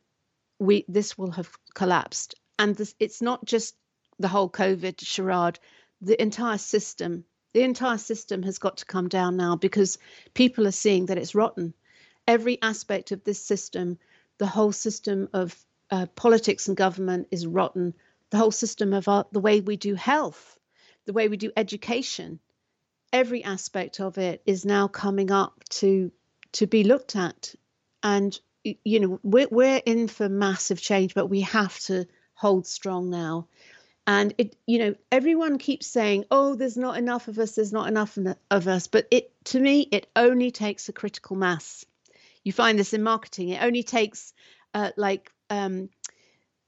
we this will have collapsed and this, it's not just the whole COVID charade. The entire system, the entire system has got to come down now because people are seeing that it's rotten. Every aspect of this system, the whole system of uh, politics and government is rotten. The whole system of our, the way we do health, the way we do education, every aspect of it is now coming up to to be looked at. And you know, we're we're in for massive change, but we have to hold strong now. And it, you know, everyone keeps saying, "Oh, there's not enough of us. There's not enough of us." But it, to me, it only takes a critical mass. You find this in marketing. It only takes uh, like um,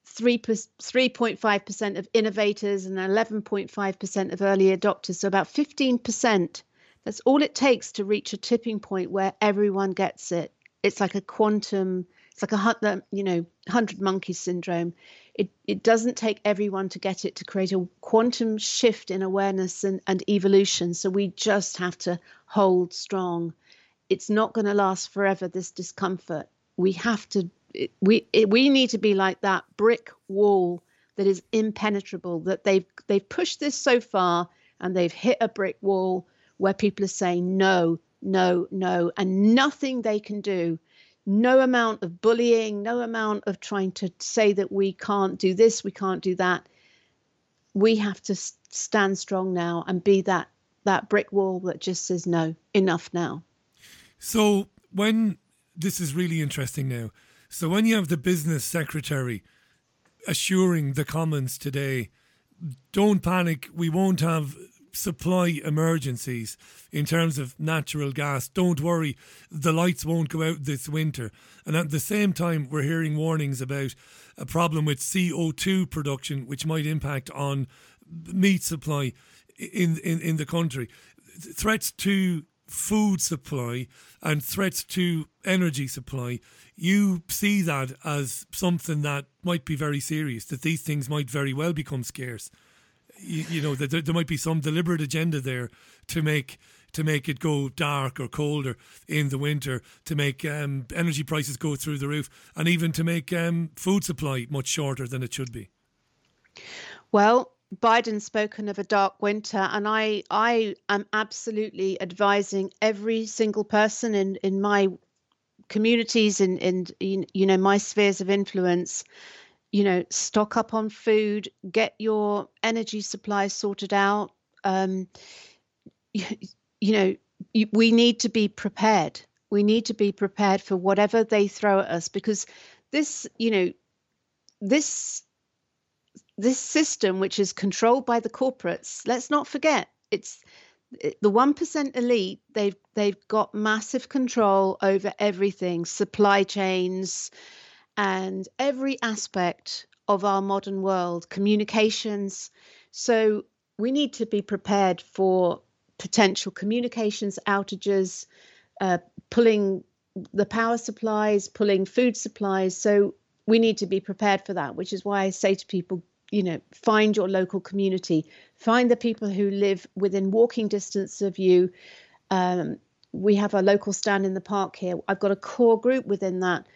three three point five percent of innovators and eleven point five percent of early adopters. So about fifteen percent. That's all it takes to reach a tipping point where everyone gets it. It's like a quantum. It's like a you know hundred monkeys syndrome. It it doesn't take everyone to get it to create a quantum shift in awareness and, and evolution. So we just have to hold strong. It's not going to last forever. This discomfort. We have to we we need to be like that brick wall that is impenetrable that they've they've pushed this so far and they've hit a brick wall where people are saying no no no and nothing they can do. No amount of bullying no amount of trying to say that we can't do this we can't do that. We have to stand strong now and be that that brick wall that just says no enough now. So when this is really interesting now so when you have the business secretary assuring the Commons today, don't panic, we won't have supply emergencies in terms of natural gas. Don't worry, the lights won't go out this winter. And at the same time, we're hearing warnings about a problem with CO2 production, which might impact on meat supply in, in, in the country. Threats to food supply and threats to energy supply, you see that as something that might be very serious, that these things might very well become scarce. You, you know, that there, there, might be some deliberate agenda there to make to make it go dark or colder in the winter, to make um, energy prices go through the roof, and even to make um, food supply much shorter than it should be. Well, Biden's spoken of a dark winter, and I I am absolutely advising every single person in in my communities and and you know my spheres of influence. You know, stock up on food, get your energy supplies sorted out. Um, you, [laughs] you know, you, we need to be prepared. We need to be prepared for whatever they throw at us because this, you know, this this system, which is controlled by the corporates, let's not forget, it's the one percent elite. They've they've got massive control over everything, supply chains, and every aspect of our modern world, communications. So we need to be prepared for potential communications outages, uh, pulling the power supplies, pulling food supplies. So we need to be prepared for that, which is why I say to people, you know find your local community find the people who live within walking distance of you um, we have a local stand in the park here i've got a core group within that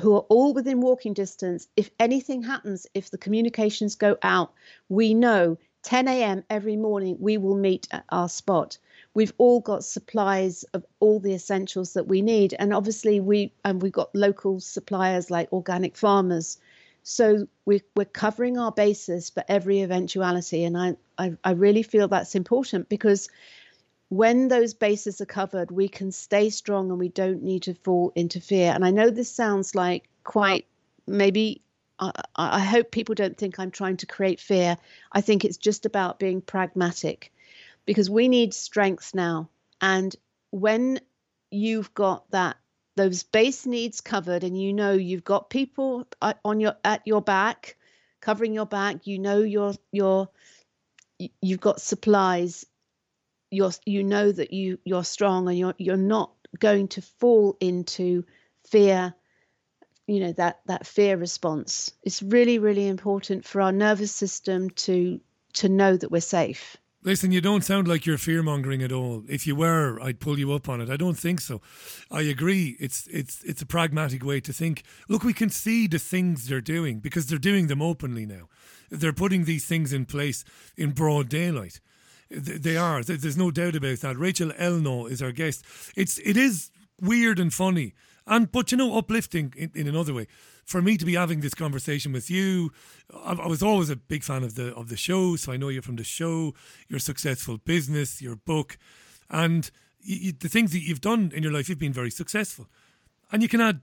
who are all within walking distance if anything happens if the communications go out we know 10 a.m every morning we will meet at our spot we've all got supplies of all the essentials that we need and obviously we and we've got local suppliers like organic farmers so we, we're covering our bases for every eventuality. And I, I, I really feel that's important because when those bases are covered, we can stay strong and we don't need to fall into fear. And I know this sounds like quite maybe I, I, hope people don't think I'm trying to create fear. I think it's just about being pragmatic because we need strength now. And when you've got that those base needs covered and you know you've got people uh, on your at your back covering your back you know you're you're you've got supplies you're you know that you you're strong and you're you're not going to fall into fear you know that that fear response it's really really important for our nervous system to to know that we're safe Listen, you don't sound like you're fear mongering at all. If you were, I'd pull you up on it. I don't think so. I agree. It's it's it's a pragmatic way to think. Look, we can see the things they're doing because they're doing them openly now. They're putting these things in place in broad daylight. They are. There's no doubt about that. Rachel Elnaugh is our guest. It's it is weird and funny, and but you know uplifting in, in another way for me to be having this conversation with you, I, I, was always a big fan of the of the show. So I know you're from the show, your successful business, your book, and you, you, the things that you've done in your life. You've been very successful, and you can add.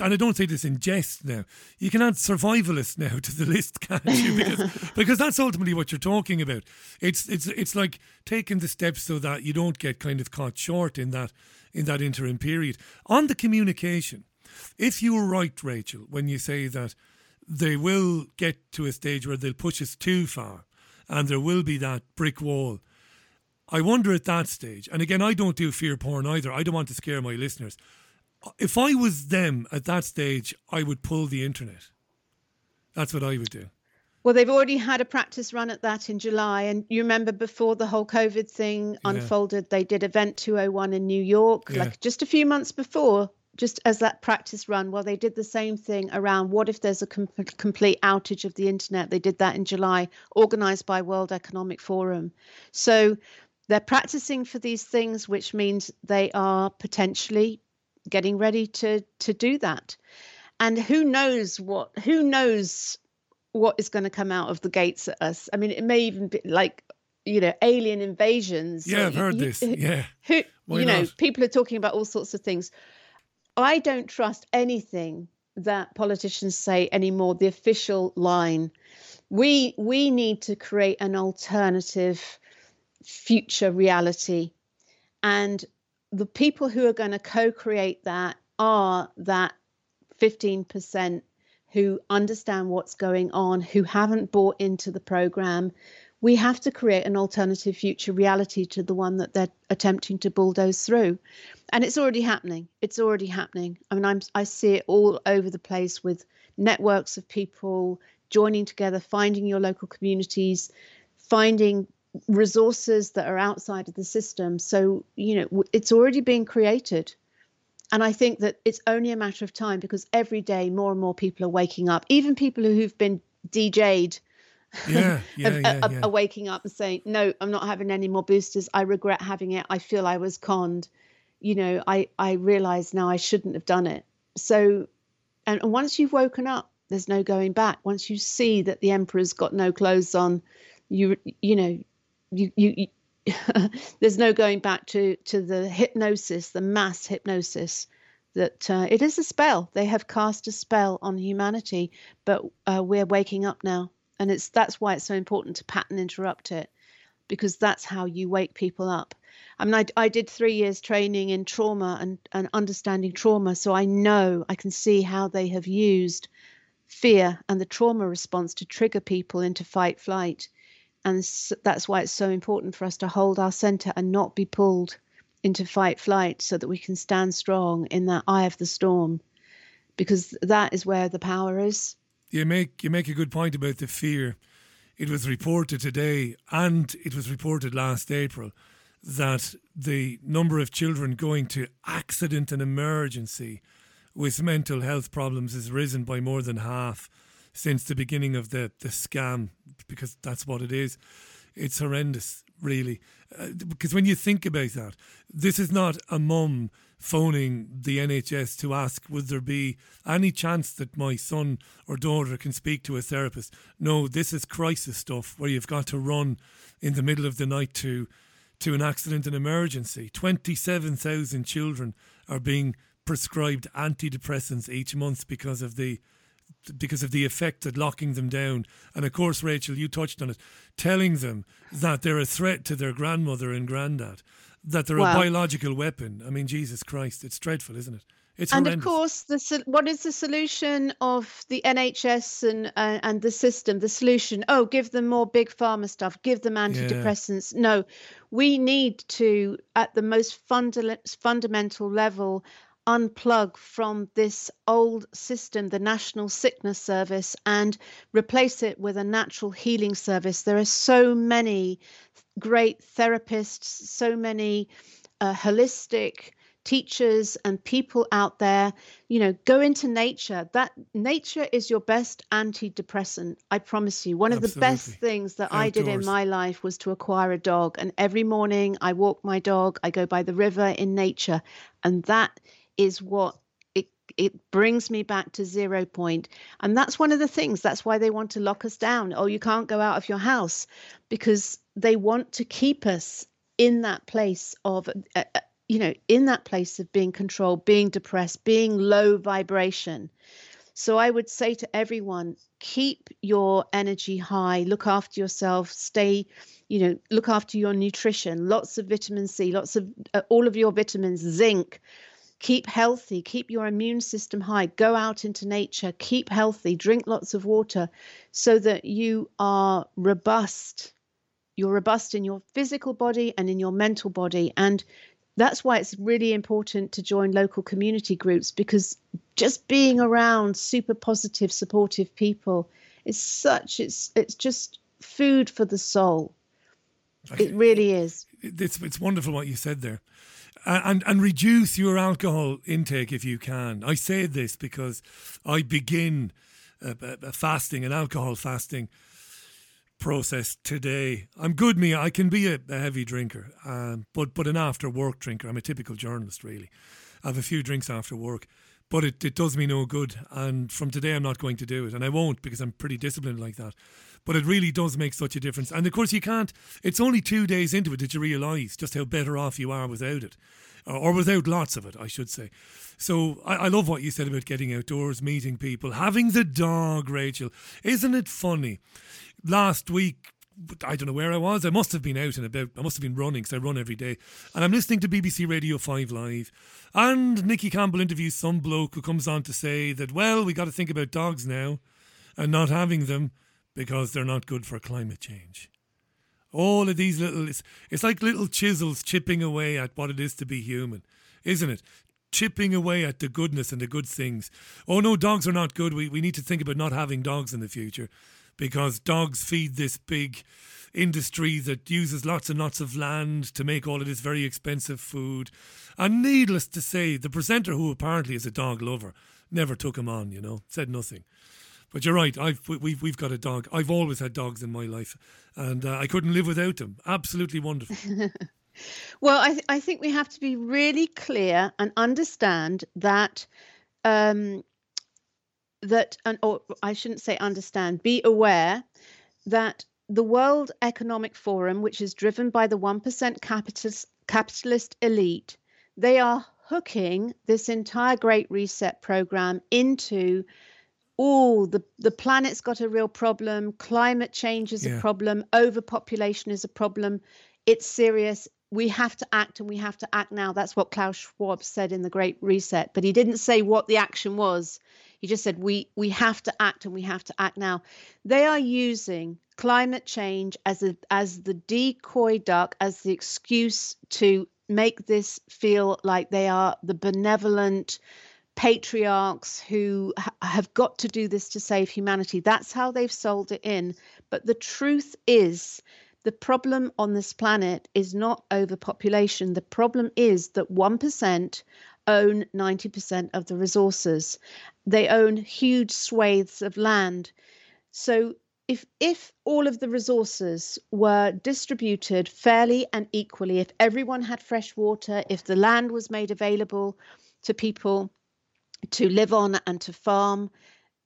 And I don't say this in jest now. You can add survivalist now [laughs] to the list, can't you? Because [laughs] because that's ultimately what you're talking about. It's it's it's like taking the steps so that you don't get kind of caught short in that in that interim period. On the communication, if you were right, Rachel, when you say that they will get to a stage where they'll push us too far and there will be that brick wall. I wonder at that stage, and again, I don't do fear porn either. I don't want to scare my listeners. If I was them at that stage, I would pull the internet. That's what I would do. Well, they've already had a practice run at that in July. And you remember before the whole COVID thing yeah. unfolded, they did Event 201 in New York, yeah. like just a few months before just as that practice run, well, they did the same thing around what if there's a com- complete outage of the internet. They did that in July, organized by World Economic Forum. So they're practicing for these things, which means they are potentially getting ready to to do that. And who knows what who knows what is going to come out of the gates at us? I mean, it may even be like you know alien invasions. Yeah, I've heard this. Yeah, who, you know, people are talking about all sorts of things I don't trust anything that politicians say anymore. The official line. We we need to create an alternative future reality, and the people who are going to co-create that are that 15% who understand what's going on, who haven't bought into the program. We have to create an alternative future reality to the one that they're attempting to bulldoze through. And it's already happening. It's already happening. I mean i'm i see it all over the place with networks of people joining together finding your local communities finding resources that are outside of the system. So you know it's already being created. And i think that it's only a matter of time because every day more and more people are waking up. Even people who've been dj'd yeah, yeah, [laughs] yeah, uh, are, are, waking up and saying no i'm not having any more boosters. I regret having it. I feel i was conned. You know, I, I realize now I shouldn't have done it. So, and, and once you've woken up, there's no going back. Once you see that the emperor's got no clothes on, you, you know, you, you, you [laughs] there's no going back to, to the hypnosis, the mass hypnosis that uh, it is a spell. They have cast a spell on humanity, but uh, we're waking up now. And it's that's why it's so important to pattern interrupt it, because that's how you wake people up. I mean, I, I did three years training in trauma and, and understanding trauma, so I know I can see how they have used fear and the trauma response to trigger people into fight flight. And that's why it's so important for us to hold our center and not be pulled into fight flight so that we can stand strong in that eye of the storm because that is where the power is. You make you make a good point about the fear. It was reported today and it was reported last April that the number of children going to accident and emergency with mental health problems has risen by more than half since the beginning of the, the scam, because that's what it is. It's horrendous, really. Uh, because when you think about that, this is not a mum phoning the NHS to ask, would there be any chance that my son or daughter can speak to a therapist? No, this is crisis stuff where you've got to run in the middle of the night to to an accident and emergency. 27,000 children are being prescribed antidepressants each month because of the because of the effect of locking them down. And of course, Rachel, you touched on it, telling them that they're a threat to their grandmother and granddad, that they're a biological weapon. I mean, Jesus Christ, it's dreadful, isn't it? It's and horrendous. of course, the what is the solution of the NHS and uh, and the system? The solution: oh, give them more big pharma stuff, give them antidepressants. Yeah. No, we need to, at the most funda- fundamental level, unplug from this old system, the National Sickness Service, and replace it with a natural healing service. There are so many great therapists, so many uh, holistic teachers and people out there you know go into nature that nature is your best antidepressant i promise you one of Absolutely. the best things that Outdoors. i did in my life was to acquire a dog and every morning i walk my dog i go by the river in nature and that is what it it brings me back to zero point. And that's one of the things that's why they want to lock us down. Oh you can't go out of your house because they want to keep us in that place of uh, uh you know in that place of being controlled being depressed being low vibration. So i would say to everyone keep your energy high look after yourself stay you know look after your nutrition lots of vitamin c lots of uh, all of your vitamins zinc keep healthy, keep your immune system high, go out into nature, keep healthy, drink lots of water so that you are robust. You're robust in your physical body and in your mental body. And that's why it's really important to join local community groups because just being around super positive, supportive people is such, it's, it's just food for the soul. It really is. It's, it's wonderful what you said there and and reduce your alcohol intake if you can. I say this because I begin a, a fasting, an alcohol fasting process today. I'm good, me. I can be a, a heavy drinker, um, but but an after work drinker. I'm a typical journalist, really. I have a few drinks after work, but it, it does me no good. And from today, I'm not going to do it, and I won't because I'm pretty disciplined like that but it really does make such a difference. And of course, you can't, it's only two days into it that you realise just how better off you are without it, or without lots of it, I should say. So I, I love what you said about getting outdoors, meeting people, having the dog, Rachel. Isn't it funny? Last week, I don't know where I was. I must have been out and about. I must have been running because I run every day. And I'm listening to BBC Radio 5 Live. And Nicky Campbell interviews some bloke who comes on to say that, well, we got to think about dogs now and not having them because they're not good for climate change. All of these little, it's, it's like little chisels chipping away at what it is to be human, isn't it? Chipping away at the goodness and the good things. Oh no, dogs are not good. We, we need to think about not having dogs in the future because dogs feed this big industry that uses lots and lots of land to make all of this very expensive food. And needless to say, the presenter, who apparently is a dog lover, never took him on, you know, said nothing. But you're right. I've we've we've got a dog. I've always had dogs in my life, and uh, I couldn't live without them. Absolutely wonderful. [laughs] well, I th- I think we have to be really clear and understand that. Um, that and or I shouldn't say understand. Be aware that the World Economic Forum, which is driven by the one percent capitalist capitalist elite, they are hooking this entire Great Reset program into oh the the planet's got a real problem. Climate change is yeah. a problem. Overpopulation is a problem. It's serious. We have to act and we have to act now. That's what klaus schwab said in the great reset. But he didn't say what the action was. He just said we we have to act and we have to act now. They are using climate change as a as the decoy duck as the excuse to make this feel like they are the benevolent patriarchs who ha- have got to do this to save humanity. That's how they've sold it in. But the truth is, the problem on this planet is not overpopulation. The problem is that 1% own 90% of the resources. They own huge swathes of land. So if if all of the resources were distributed fairly and equally, if everyone had fresh water, if the land was made available to people to live on and to farm,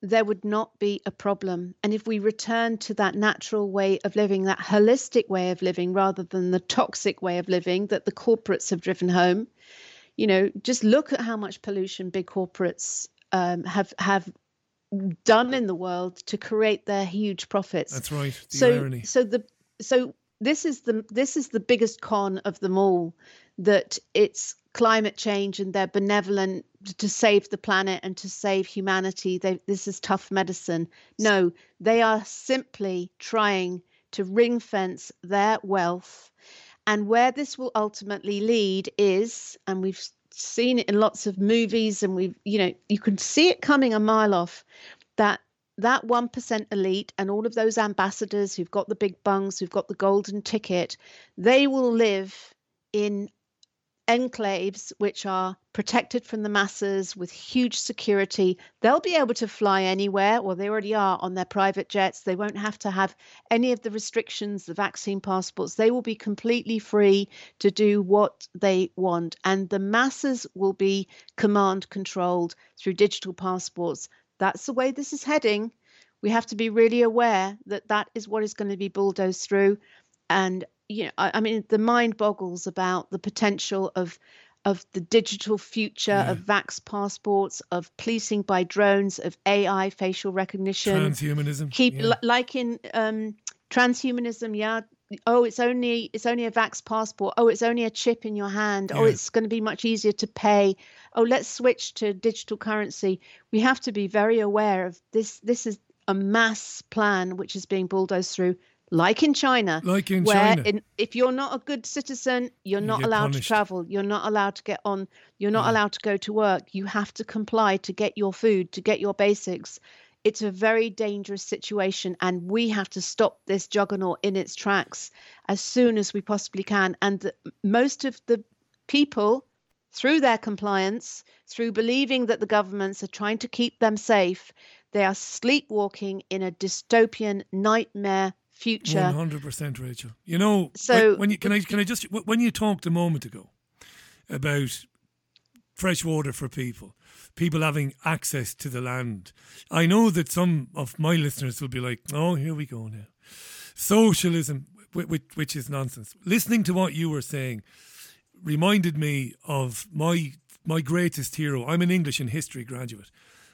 there would not be a problem. And if we return to that natural way of living, that holistic way of living, rather than the toxic way of living that the corporates have driven home, you know, just look at how much pollution big corporates um, have have done in the world to create their huge profits. That's right. so, irony. so the so this is the this is the biggest con of them all that it's climate change and they're benevolent to save the planet and to save humanity. They, this is tough medicine. No, they are simply trying to ring fence their wealth. And where this will ultimately lead is, and we've seen it in lots of movies, and we've, you know, you can see it coming a mile off that that 1% elite and all of those ambassadors who've got the big bungs, who've got the golden ticket, they will live in enclaves which are protected from the masses with huge security. They'll be able to fly anywhere, or they already are on their private jets. They won't have to have any of the restrictions, the vaccine passports. They will be completely free to do what they want. And the masses will be command controlled through digital passports. That's the way this is heading. We have to be really aware that that is what is going to be bulldozed through. And you know, I, I, mean, the mind boggles about the potential of of the digital future yeah. of vax passports, of policing by drones, of AI facial recognition, transhumanism. Keep yeah. l- like in um, transhumanism, yeah. Oh, it's only it's only a vax passport. Oh, it's only a chip in your hand. Oh, yeah. Oh, it's going to be much easier to pay. Oh, let's switch to digital currency. We have to be very aware of this. This is a mass plan which is being bulldozed through like in China, like in where China. In, if you're not a good citizen, you're You not allowed punished. to travel. You're not allowed to get on. You're not allowed to go to work. You have to comply to get your food, to get your basics. It's a very dangerous situation, and we have to stop this juggernaut in its tracks as soon as we possibly can. And the, most of the people, through their compliance, through believing that the governments are trying to keep them safe, they are sleepwalking in a dystopian nightmare future. One hundred percent, Rachel. You know, So- when, when you can I can I just when you talked a moment ago about fresh water for people, people having access to the land. I know that some of my listeners will be like, "Oh, here we go now, socialism," which, which is nonsense. Listening to what you were saying reminded me of my my greatest hero. I'm an English and history graduate,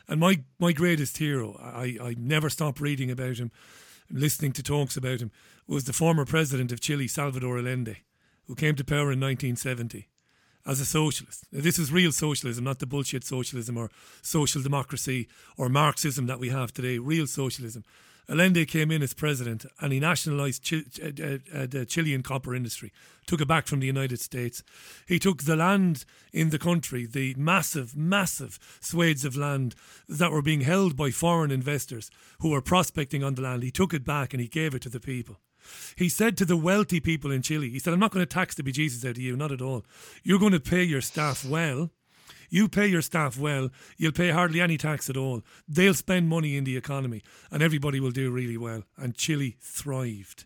and my my greatest hero. I I never stop reading about him, listening to talks about him. Was the former president of Chile, Salvador Allende, who came to power in 1970 as a socialist. Now, this is real socialism, not the bullshit socialism or social democracy or Marxism that we have today. Real socialism. Allende came in as president and he nationalised Chi- uh, uh, the Chilean copper industry, took it back from the United States. He took the land in the country, the massive, massive swathes of land that were being held by foreign investors who were prospecting on the land. He took it back and he gave it to the people. He said to the wealthy people in Chile, he said, I'm not going to tax the bejesus out of you, not at all. You're going to pay your staff well. You pay your staff well, you'll pay hardly any tax at all. They'll spend money in the economy and everybody will do really well. And Chile thrived.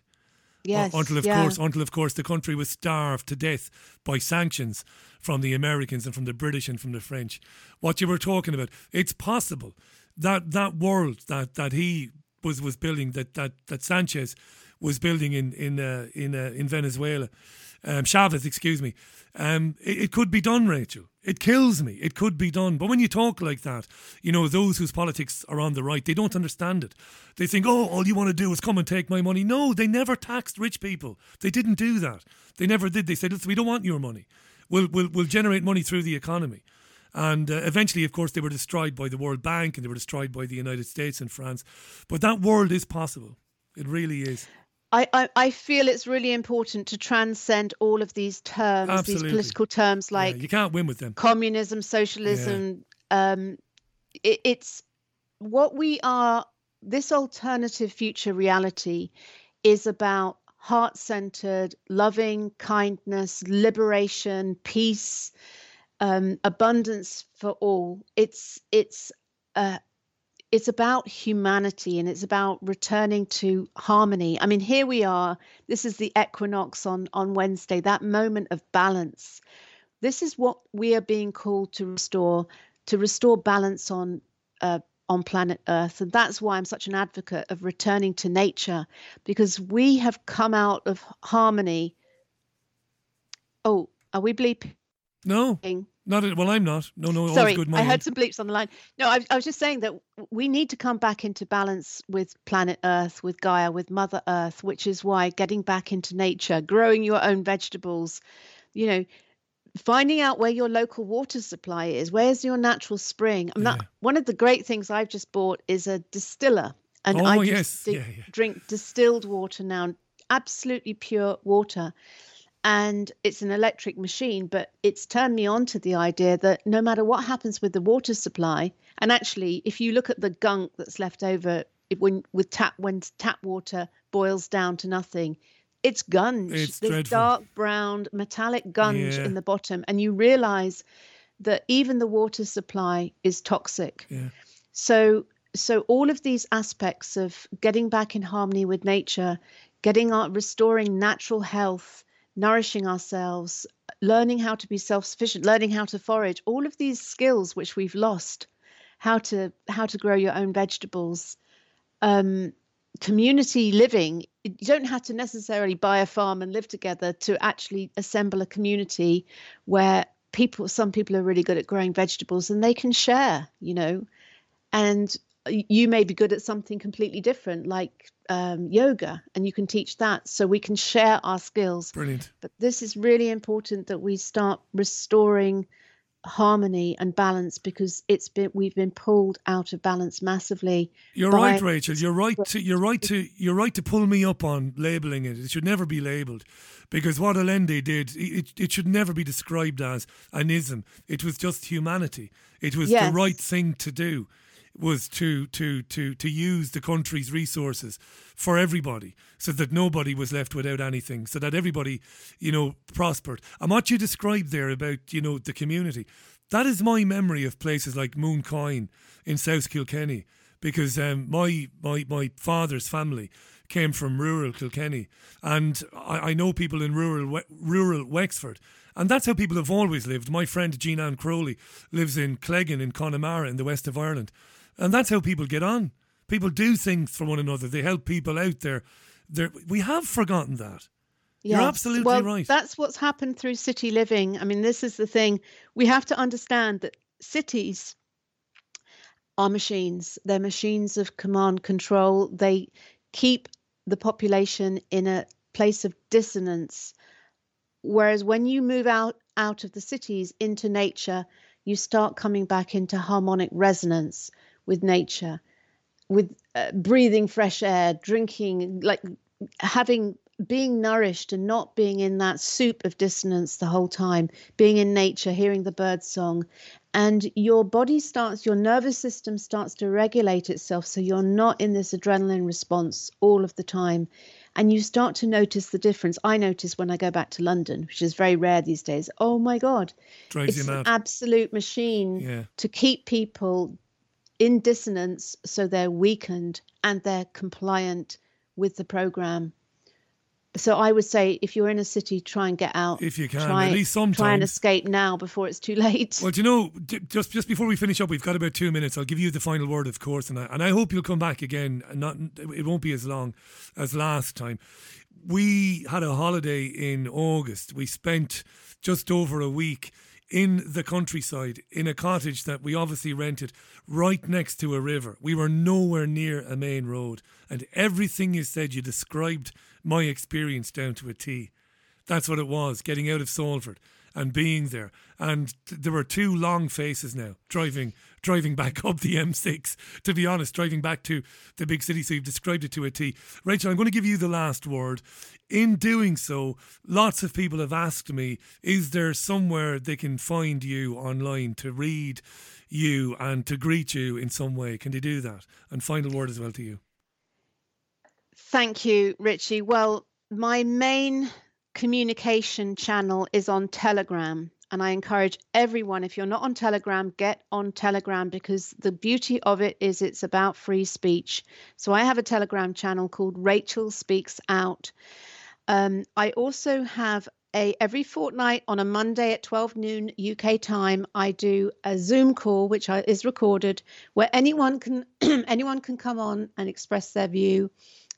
Yes, until of yeah. course until of course the country was starved to death by sanctions from the Americans and from the British and from the French. What you were talking about, it's possible that that world that that he was was building that that that Sanchez was building in in uh, in uh, in Venezuela, um, Chavez, excuse me. Um, it, it could be done, Rachel. It kills me. It could be done. But when you talk like that, you know, those whose politics are on the right, they don't understand it. They think, oh, all you want to do is come and take my money. No, they never taxed rich people. They didn't do that. They never did. They said, listen, we don't want your money. We'll, we'll, we'll generate money through the economy. And uh, eventually, of course, they were destroyed by the World Bank and they were destroyed by the United States and France. But that world is possible. It really is. I, I, I feel it's really important to transcend all of these terms, Absolutely. these political terms like yeah, you can't win with them. communism, socialism. Um, it, it's what we are. This alternative future reality is about heart centered, loving kindness, liberation, peace, um, abundance for all. It's it's uh, it's about humanity and it's about returning to harmony. I mean, here we are. This is the equinox on on Wednesday. That moment of balance. This is what we are being called to restore to restore balance on uh, on planet Earth, and that's why I'm such an advocate of returning to nature because we have come out of harmony. Oh, are we bleeping? No, not at, well. I'm not. No, no. Sorry, good. I heard some bleeps on the line. No, I, I was just saying that we need to come back into balance with planet Earth, with Gaia, with Mother Earth, which is why getting back into nature, growing your own vegetables, you know, finding out where your local water supply is, where's your natural spring. I'm not, one of the great things I've just bought is a distiller, and Oh, I yes. di- Yeah, yeah. drink distilled water now, absolutely pure water. And it's an electric machine, but it's turned me on to the idea that no matter what happens with the water supply, and actually, if you look at the gunk that's left over when with tap when tap water boils down to nothing, it's gunge. It's There's dreadful. dark brown metallic gunge Yeah. in the bottom, and you realise that even the water supply is toxic. Yeah. So so all of these aspects of getting back in harmony with nature, getting our restoring natural health, nourishing ourselves, learning how to be self-sufficient, learning how to forage, all of these skills which we've lost, how to how to grow your own vegetables, um, community living. You don't have to necessarily buy a farm and live together to actually assemble a community where people some people are really good at growing vegetables and they can share, you know, and you may be good at something completely different like um, yoga and you can teach that so we can share our skills Brilliant. but this is really important that we start restoring harmony and balance because it's been we've been pulled out of balance massively You're by- right, Rachel. You're right to you're right to you're right to pull me up on labeling it. It should never be labeled because what Allende did, it, it should never be described as an ism. It was just humanity. It was Yes. the right thing to do. Was to to to to use the country's resources for everybody, so that nobody was left without anything, so that everybody, you know, prospered. And what you described there about you know the community, that is my memory of places like Moon Mooncoin in South Kilkenny, because um, my my my father's family came from rural Kilkenny, and I, I know people in rural rural Wexford, and that's how people have always lived. My friend Jean Ann Crowley lives in Cleggan in Connemara in the west of Ireland, and that's how people get on. People do things for one another. They help people out there. There, we have forgotten that. You're absolutely well, right. That's what's happened through city living. I mean, this is the thing. We have to understand that cities are machines. They're machines of command control. They keep the population in a place of dissonance. Whereas when you move out out of the cities into nature, you start coming back into harmonic resonance with nature, with uh, breathing fresh air, drinking like having being nourished and not being in that soup of dissonance the whole time, being in nature, hearing the bird song, and your body starts, your nervous system starts to regulate itself. So you're not in this adrenaline response all of the time. And you start to notice the difference. I notice when I go back to London, which is very rare these days. Oh my God. Drives it's an absolute machine Yeah. to keep people in dissonance so they're weakened and they're compliant with the program. So I would say if you're in a city, try and get out. If you can, try, at least Try and escape now before it's too late. Well, do you know, just just before we finish up, we've got about two minutes. I'll give you the final word, of course, and I, and I hope you'll come back again. And not, it won't be as long as last time. We had a holiday in August. We spent just over a week in the countryside in a cottage that we obviously rented right next to a river. We were nowhere near a main road, and everything you said, you described my experience down to a T. That's what it was, getting out of Salford and being there. And there were two long faces now driving driving back [laughs] up the M6. To be honest, driving back to the big city. So you've described it to a T. Rachel, I'm going to give you the last word. In doing so, lots of people have asked me, is there somewhere they can find you online to read you and to greet you in some way? Can they do that? And final word as well to you. Thank you, Richie. Well, my main communication channel is on Telegram. And I encourage everyone, if you're not on Telegram, get on Telegram because the beauty of it is it's about free speech. So I have a Telegram channel called Rachel Speaks Out. Um, I also have a every fortnight on a Monday at 12 noon UK time. I do a Zoom call which I, is recorded, where anyone can [clears throat] anyone can come on and express their view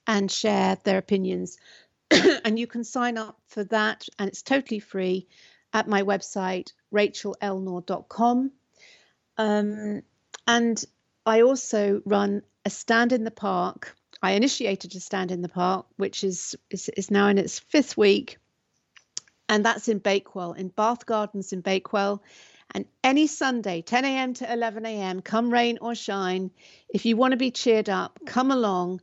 and share their opinions. [clears throat] and you can sign up for that, and it's totally free at my website rachelelnaugh.com. Um, and I also run a stand in the park. I initiated a stand in the park, which is is, is now in its fifth week, and that's in Bakewell, in Bath Gardens in Bakewell. And any Sunday, 10 a.m. to 11 a.m., come rain or shine, if you want to be cheered up, come along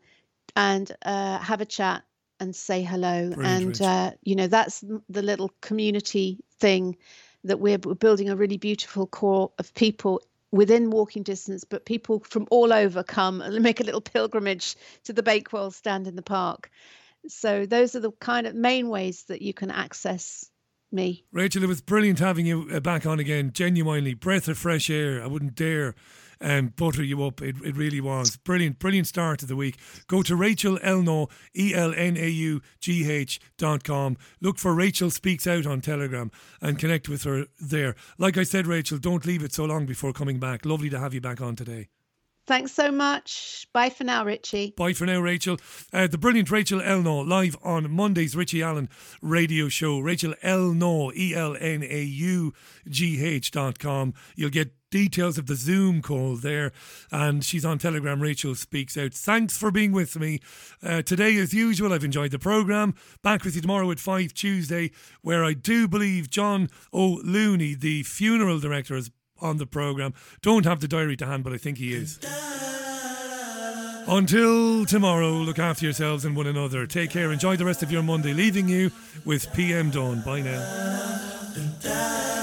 and uh, have a chat and say hello. Brilliant, and uh, you know that's the little community thing that we're, we're building a really beautiful core of people within walking distance, but people from all over come and [laughs] make a little pilgrimage to the Bakewell stand in the park. So those are the kind of main ways that you can access me. Rachel, it was brilliant having you uh, back on again. Genuinely, breath of fresh air. I wouldn't dare um, butter you up. It, it really was. Brilliant, brilliant start to the week. Go to Rachel Elnaugh, E L N A U G H dot com. Look for Rachel Speaks Out on Telegram and connect with her there. Like I said, Rachel, don't leave it so long before coming back. Lovely to have you back on today. Thanks so much. Bye for now, Richie. Bye for now, Rachel. Uh, the brilliant Rachel Elnaugh live on Monday's Richie Allen radio show. Rachel Elnaugh, E L N A U G H dot com. You'll get details of the Zoom call there. And she's on Telegram. Rachel speaks out. Thanks for being with me uh, today, as usual. I've enjoyed the programme. Back with you tomorrow at 5 Tuesday, where I do believe John O'Looney, the funeral director, is on the programme. Don't have the diary to hand, but I think he is. Until tomorrow, look after yourselves and one another. Take care. Enjoy the rest of your Monday. Leaving you with PM Dawn. Bye now.